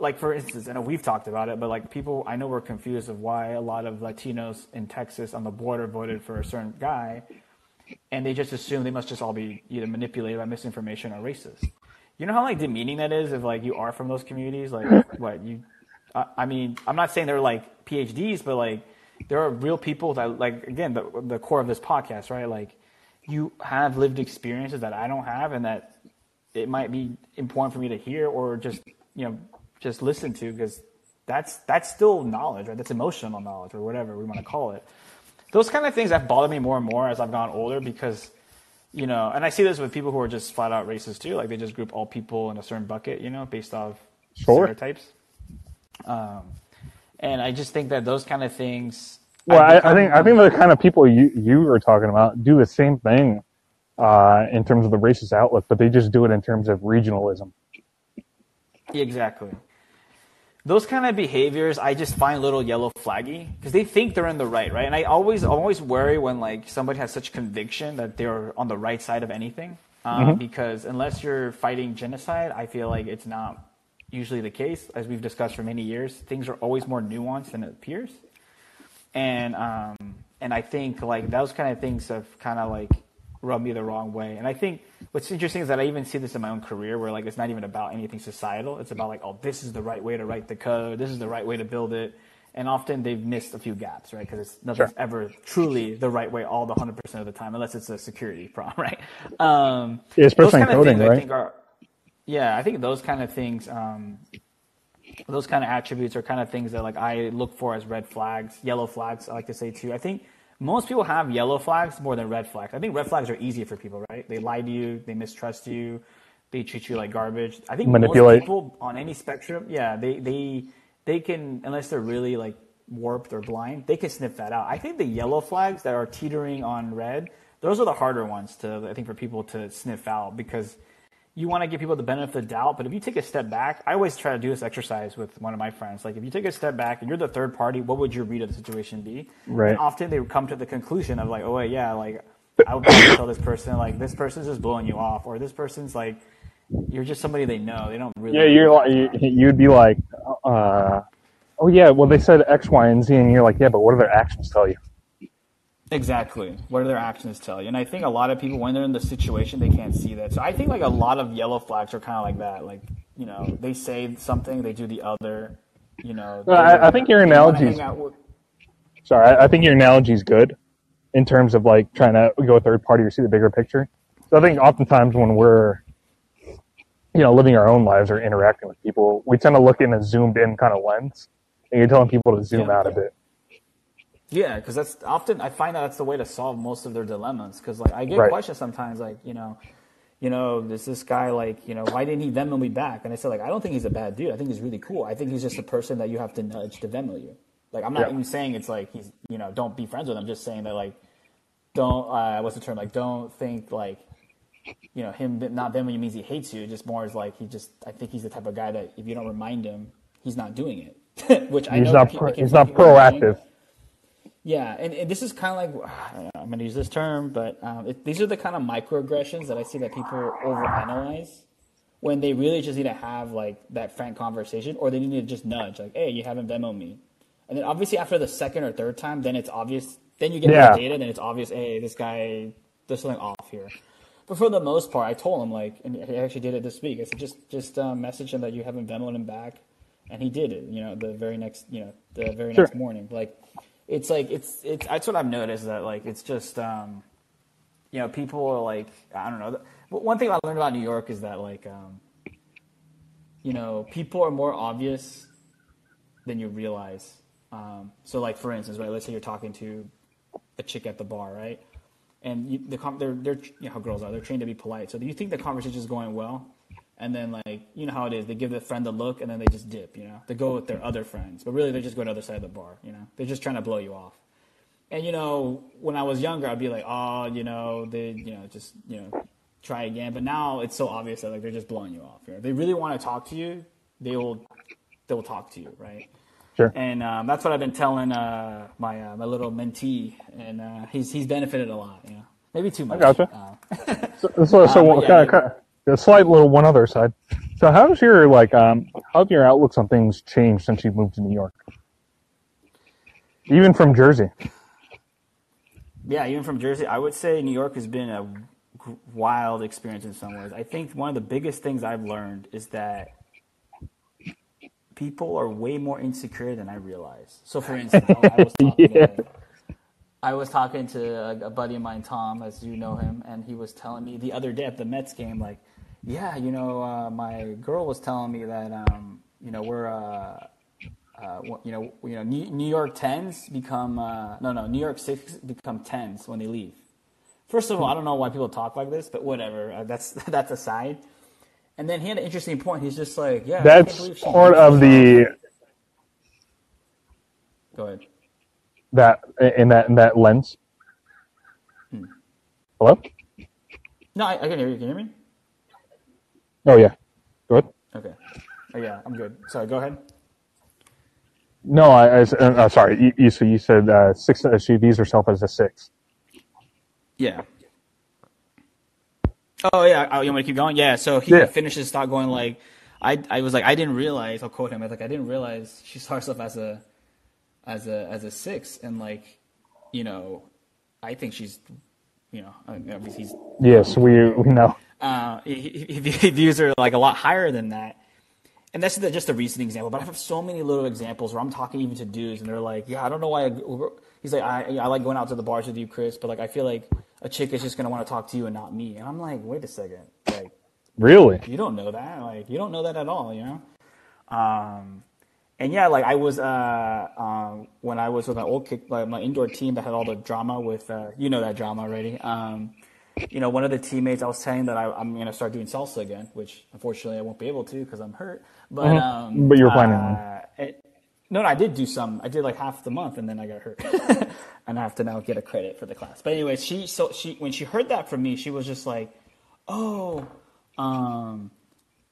like for instance, I know we've talked about it, but like people I know were confused of why a lot of Latinos in Texas on the border voted for a certain guy, and they just assume they must just all be either manipulated by misinformation or racist. You know how like demeaning that is if like you are from those communities, like [LAUGHS] what you. I I mean, I'm not saying they're like PhDs, but like there are real people that like again the the core of this podcast, right? Like you have lived experiences that I don't have, and that it might be important for me to hear or just you know just listen to because that's that's still knowledge right that's emotional knowledge or whatever we want to call it those kind of things have bothered me more and more as i've gotten older because you know and i see this with people who are just flat out racist too like they just group all people in a certain bucket you know based off Sure. stereotypes um, and i just think that those kind of things Well, I, I think I think the kind of people you you are talking about do the same thing uh, in terms of the racist outlook, but they just do it in terms of regionalism. Exactly. Those kind of behaviors I just find a little yellow flaggy because they think they're in the right, right? And I always always worry when like somebody has such conviction that they're on the right side of anything. Um, Mm-hmm. Because unless you're fighting genocide, I feel like it's not usually the case. As we've discussed for many years, things are always more nuanced than it appears. And um, and I think like those kind of things have kind of like rubbed me the wrong way. And I think what's interesting is that I even see this in my own career where like it's not even about anything societal. It's about like, oh, this is the right way to write the code. This is the right way to build it. And often they've missed a few gaps, right? Because nothing's Sure. ever truly the right way all the 100% of the time, unless it's a security [LAUGHS] problem, right? Um, Yeah, especially in coding, things I right? think are, yeah, I think those kind of things, um, those kind of attributes are kind of things that like I look for as red flags, yellow flags. I like to say too. I think most people have yellow flags more than red flags. I think red flags are easier for people, right? They lie to you, they mistrust you, they treat you like garbage. I think Manipulate. most people on any spectrum, yeah, they they they can unless they're really like warped or blind, they can sniff that out. I think the yellow flags that are teetering on red, those are the harder ones to I think for people to sniff out because you want to give people the benefit of the doubt, but if you take a step back, I always try to do this exercise with one of my friends. Like, if you take a step back and you're the third party, what would your read of the situation be? Right. And often they would come to the conclusion of like, oh wait, yeah, like I would probably tell this person like this person's just blowing you off, or this person's like you're just somebody they know. They don't really. Yeah, you're like you, you'd be like, uh, oh yeah, well they said X, Y, and Z, and you're like, yeah, but what do their actions tell you? Exactly. What do their actions tell you? And I think a lot of people, when they're in the situation, they can't see that. So I think like a lot of yellow flags are kind of like that. Like, you know, they say something, they do the other. You know. I- I think your analogy is- hang out with- Sorry, I, I think your analogy is good in terms of like trying to go third party or see the bigger picture. So I think oftentimes when we're, you know, living our own lives or interacting with people, we tend to look in a zoomed in kind of lens, and you're telling people to zoom Yeah. out a bit. Yeah, because that's often I find that that's the way to solve most of their dilemmas. Because like I get Right. questions sometimes, like you know, you know, is this guy like you know why didn't he Venmo me back? And I said like I don't think he's a bad dude. I think he's really cool. I think he's just a person that you have to nudge to Venmo you. Like I'm not Yeah. even saying it's like he's you know don't be friends with him. I'm just saying that like don't uh, what's the term like don't think like you know him not Venmo you means he hates you. Just more as like he just I think he's the type of guy that if you don't remind him, he's not doing it. [LAUGHS] Which I He's know not pro- he's not proactive. annoying. Yeah, and, and this is kind of like know, I'm going to use this term, but um, it, these are the kind of microaggressions that I see that people overanalyze when they really just need to have like that frank conversation, or they need to just nudge, like, "Hey, you haven't Venmo me," and then obviously after the second or third time, then it's obvious. Then you get Yeah. more data, then it's obvious. Hey, this guy, there's something off here. But for the most part, I told him like, and he actually did it this week. I said, just just uh, message him that you haven't Venmoed him back, and he did it. You know, the very next, you know, the very Sure. next morning. Like, it's like it's it's that's what I've noticed that like it's just um, you know, people are like I don't know. One thing I learned about New York is that like um, you know, people are more obvious than you realize. Um, so like for instance, right? Let's say you're talking to a chick at the bar, right? And you, the they're they're you know how girls are. They're trained to be polite. So do you think the conversation is going well? And then like you know how it is, they give the friend a look and then they just dip. You know, they go with their other friends, but really they're just going to the other side of the bar. You know, they're just trying to blow you off. And you know, when I was younger, I'd be like, oh, you know, they, you know, just you know, try again. But now it's so obvious that like they're just blowing you off. You know? If they really want to talk to you, they will, they will talk to you, right? Sure. And um, that's what I've been telling uh, my uh, my little mentee, and uh, he's he's benefited a lot. You know, maybe too much. I gotcha. Uh, So, so, so [LAUGHS] Um, kind yeah, of, a slight little one other side. So, how's your like, um, how have your outlooks on things changed since you've moved to New York? Even from Jersey. yeah, even from Jersey, I would say New York has been a wild experience in some ways. I think one of the biggest things I've learned is that people are way more insecure than I realize. So, for instance, I, was [LAUGHS] talking. Yeah. I was talking to a, a buddy of mine, Tom, as you know him, and he was telling me the other day at the Mets game, like, yeah, you know, uh, my girl was telling me that, um, you know, we're, uh, uh, you know, you know, New, York tens become, uh, no, no, New York six become tens when they leave. First of all, I don't know why people talk like this, but whatever. Uh, that's [LAUGHS] that's aside. And then he had an interesting point. He's just like, yeah, That's part of the. Go ahead. that in that in that lens. Hmm. Hello. No, I, I can hear you. Can you hear me? Oh yeah. Go ahead. Okay. Oh, yeah, I'm good. Sorry, go ahead. No, I, uh, uh, sorry. You, you, so you said uh, six. Uh, she views herself as a six. Yeah. Oh yeah. Oh, you want me to keep going? Yeah. So he Yeah. finishes thought going like, I I was like I didn't realize. I'll quote him. I was like I didn't realize she saw herself as a, as a as a six, and like, you know, I think she's, you know, I mean, obviously he's Yes, we we know. Uh, [LAUGHS] views are like a lot higher than that. And that's the, just a recent example, but I have so many little examples where I'm talking even to dudes, and they're like, "Yeah, I don't know why." I, he's like, I, "I like going out to the bars with you, Chris, but like I feel like a chick is just gonna want to talk to you and not me." And I'm like, "Wait a second, like Really? you don't know that, like you don't know that at all, you know." Um, and yeah, like I was uh, um, when I was with my old kick, like my indoor team that had all the drama with, uh, you know that drama already. Um, you know, one of the teammates, I was saying that I, I'm going to start doing salsa again, which unfortunately I won't be able to because I'm hurt. But um, But you were planning on. uh, it- no, no, I did do some. I did like half the month, and then I got hurt, [LAUGHS] and I have to now get a credit for the class. But anyway, she so she when she heard that from me, she was just like, "Oh, um,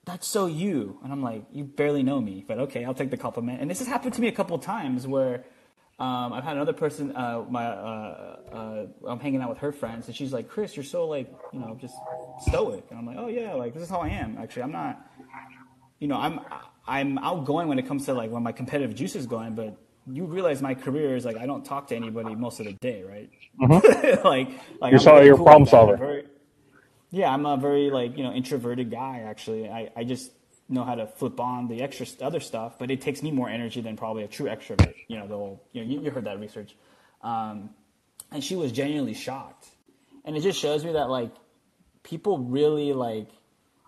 that's so you." And I'm like, "You barely know me, but okay, I'll take the compliment." And this has happened to me a couple times where um, I've had another person, uh, my uh, uh, I'm hanging out with her friends, and she's like, "Chris, you're so like, you know, just stoic." And I'm like, "Oh yeah, like this is how I am. Actually, I'm not." you know, I'm I'm outgoing when it comes to like when my competitive juice is going, but you realize my career is like I don't talk to anybody most of the day, right? [LAUGHS] like, like Mm-hmm. You're I'm so- very you're a problem with that. I'm solver. very- yeah, I'm a very like you know introverted guy. Actually, I I just know how to flip on the extra other stuff, but it takes me more energy than probably a true extrovert. You know, the whole, you know you, you heard that research, um, and she was genuinely shocked, and it just shows me that like people really like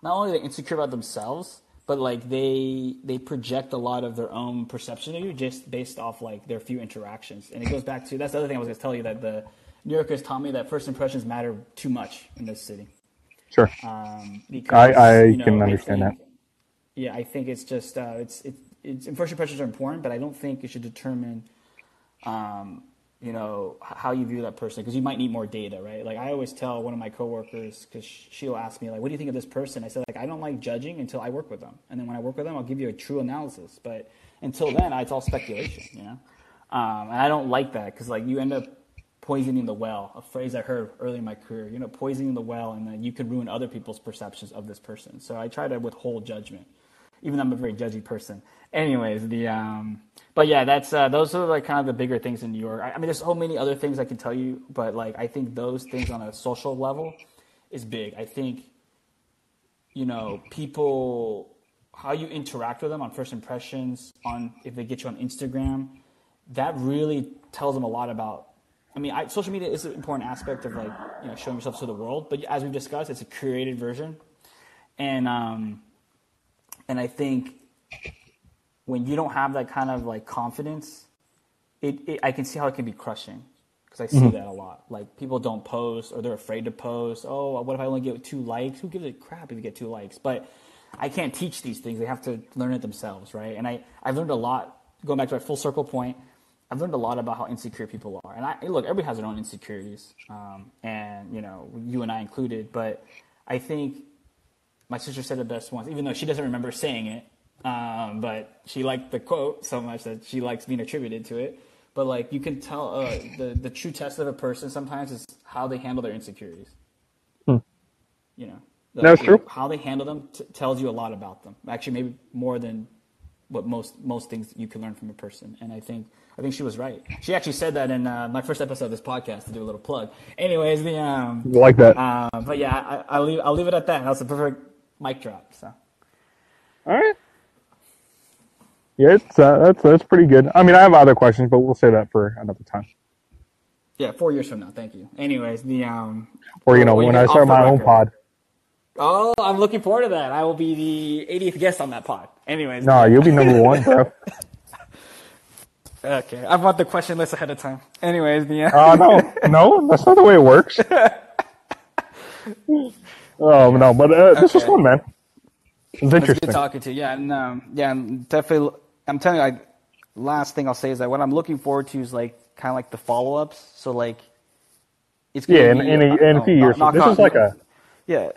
not only are they insecure about themselves but like they they project a lot of their own perception of you just based off like their few interactions and it goes back to that's the other thing i was going to tell you that the new yorkers taught me that first impressions matter too much in this city Sure. um, because, I- I you know, can understand that. Yeah, I think it's just uh, it's it, it's first impressions are important, but I don't think it should determine, um, you know, how you view that person because you might need more data, right? Like I always tell one of my coworkers because she'll ask me like, "What do you think of this person?" I said like, "I don't like judging until I work with them, and then when I work with them, I'll give you a true analysis. But until then, it's all speculation, you know." Um, and I don't like that because like you end up poisoning the well, a phrase I heard early in my career. You know, poisoning the well, and then you could ruin other people's perceptions of this person. So I try to withhold judgment, even though I'm a very judgy person. Anyways, the um, but yeah, that's uh, those are like kind of the bigger things in New York. I, I mean, there's so many other things I can tell you, but like I think those things on a social level is big. I think you know people how you interact with them on first impressions on if they get you on Instagram that really tells them a lot about I mean, I, social media is an important aspect of like you know showing yourself to the world, but as we've discussed, it's a curated version, and um, and I think when you don't have that kind of like confidence, it, it I can see how it can be crushing because I see that a lot. Like people don't post or they're afraid to post. Oh, what if I only get two likes? Who gives a crap if you get two likes? But I can't teach these things. They have to learn it themselves, right? And I I've learned a lot. Going back to my full circle point, I've learned a lot about how insecure people are. And I look, everybody has their own insecurities, um, and you know, you and I included. But I think my sister said it best once, even though she doesn't remember saying it. Um, but she liked the quote so much that she likes being attributed to it. But like you can tell, uh, the the true test of a person sometimes is how they handle their insecurities. You know, That's Like, true. How they handle them t- tells you a lot about them. Actually, maybe more than what most most things you can learn from a person. And I think I think she was right. She actually said that in uh, my first episode of this podcast to do a little plug. Anyways, the um, Like that. um, but yeah, I, I'll leave I'll leave it at that. That was a perfect mic drop. So All right. Yeah, it's uh, that's that's pretty good. I mean, I have other questions, but we'll say that for another time. yeah, four years from now. Thank you. Anyways, the um, Or you know, when I start my own pod. oh, I'm looking forward to that. I will be the 80th guest on that pod. Anyways, No, you'll be number one, bro. [LAUGHS] okay. I want the question list ahead of time. Anyways, the Uh, no, no, that's not the way it works. [LAUGHS] Oh no, but uh, this was fun, man. It was It's interesting. good talking to you. Yeah, and um, yeah, and definitely. I'm telling you, I, last thing I'll say is that what I'm looking forward to is like kind of like the follow ups. So like, it's gonna Yeah, in, in, a, in a few knock- years. knock This on- is like a yeah,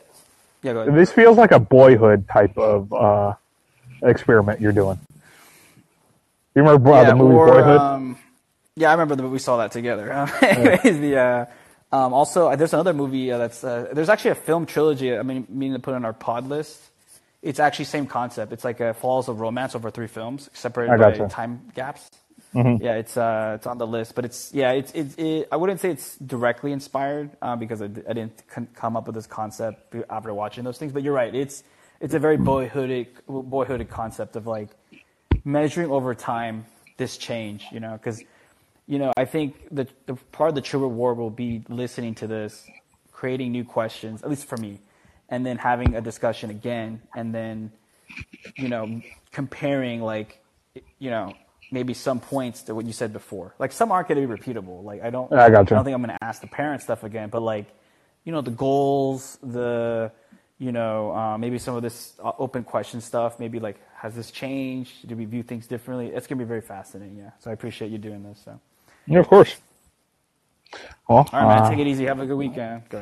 yeah. Go ahead. this feels like a boyhood type of uh, experiment you're doing. You remember uh, yeah, the movie or, Boyhood? Um, yeah, I remember that we saw that together. [LAUGHS] Anyways, the uh, um, also uh, there's another movie uh, that's uh, there's actually a film trilogy. I mean, meaning to put on our pod list. It's actually same concept. It's like a Falls of Romance over three films, separated by gotcha. time gaps. Yeah, it's uh, it's on the list, but it's yeah, it's it's it, I wouldn't say it's directly inspired uh, because I didn't con- come up with this concept after watching those things. But you're right, it's it's a very boyhoodic boyhoodic concept of like measuring over time this change, you know, because you know I think the the part of the true reward will be listening to this, creating new questions, at least for me, and then having a discussion again, and then you know comparing like you know maybe some points to what you said before. Like some aren't going to be repeatable. Like I don't I gotcha. don't think I'm going to ask the parent stuff again, but like you know the goals, the you know uh, maybe some of this uh, open question stuff. Maybe like has this changed? Do we view things differently? It's going to be very fascinating. Yeah. So I appreciate you doing this. So yeah, of course. Well, all right, man. uh, Take it easy. Have a good weekend. Go.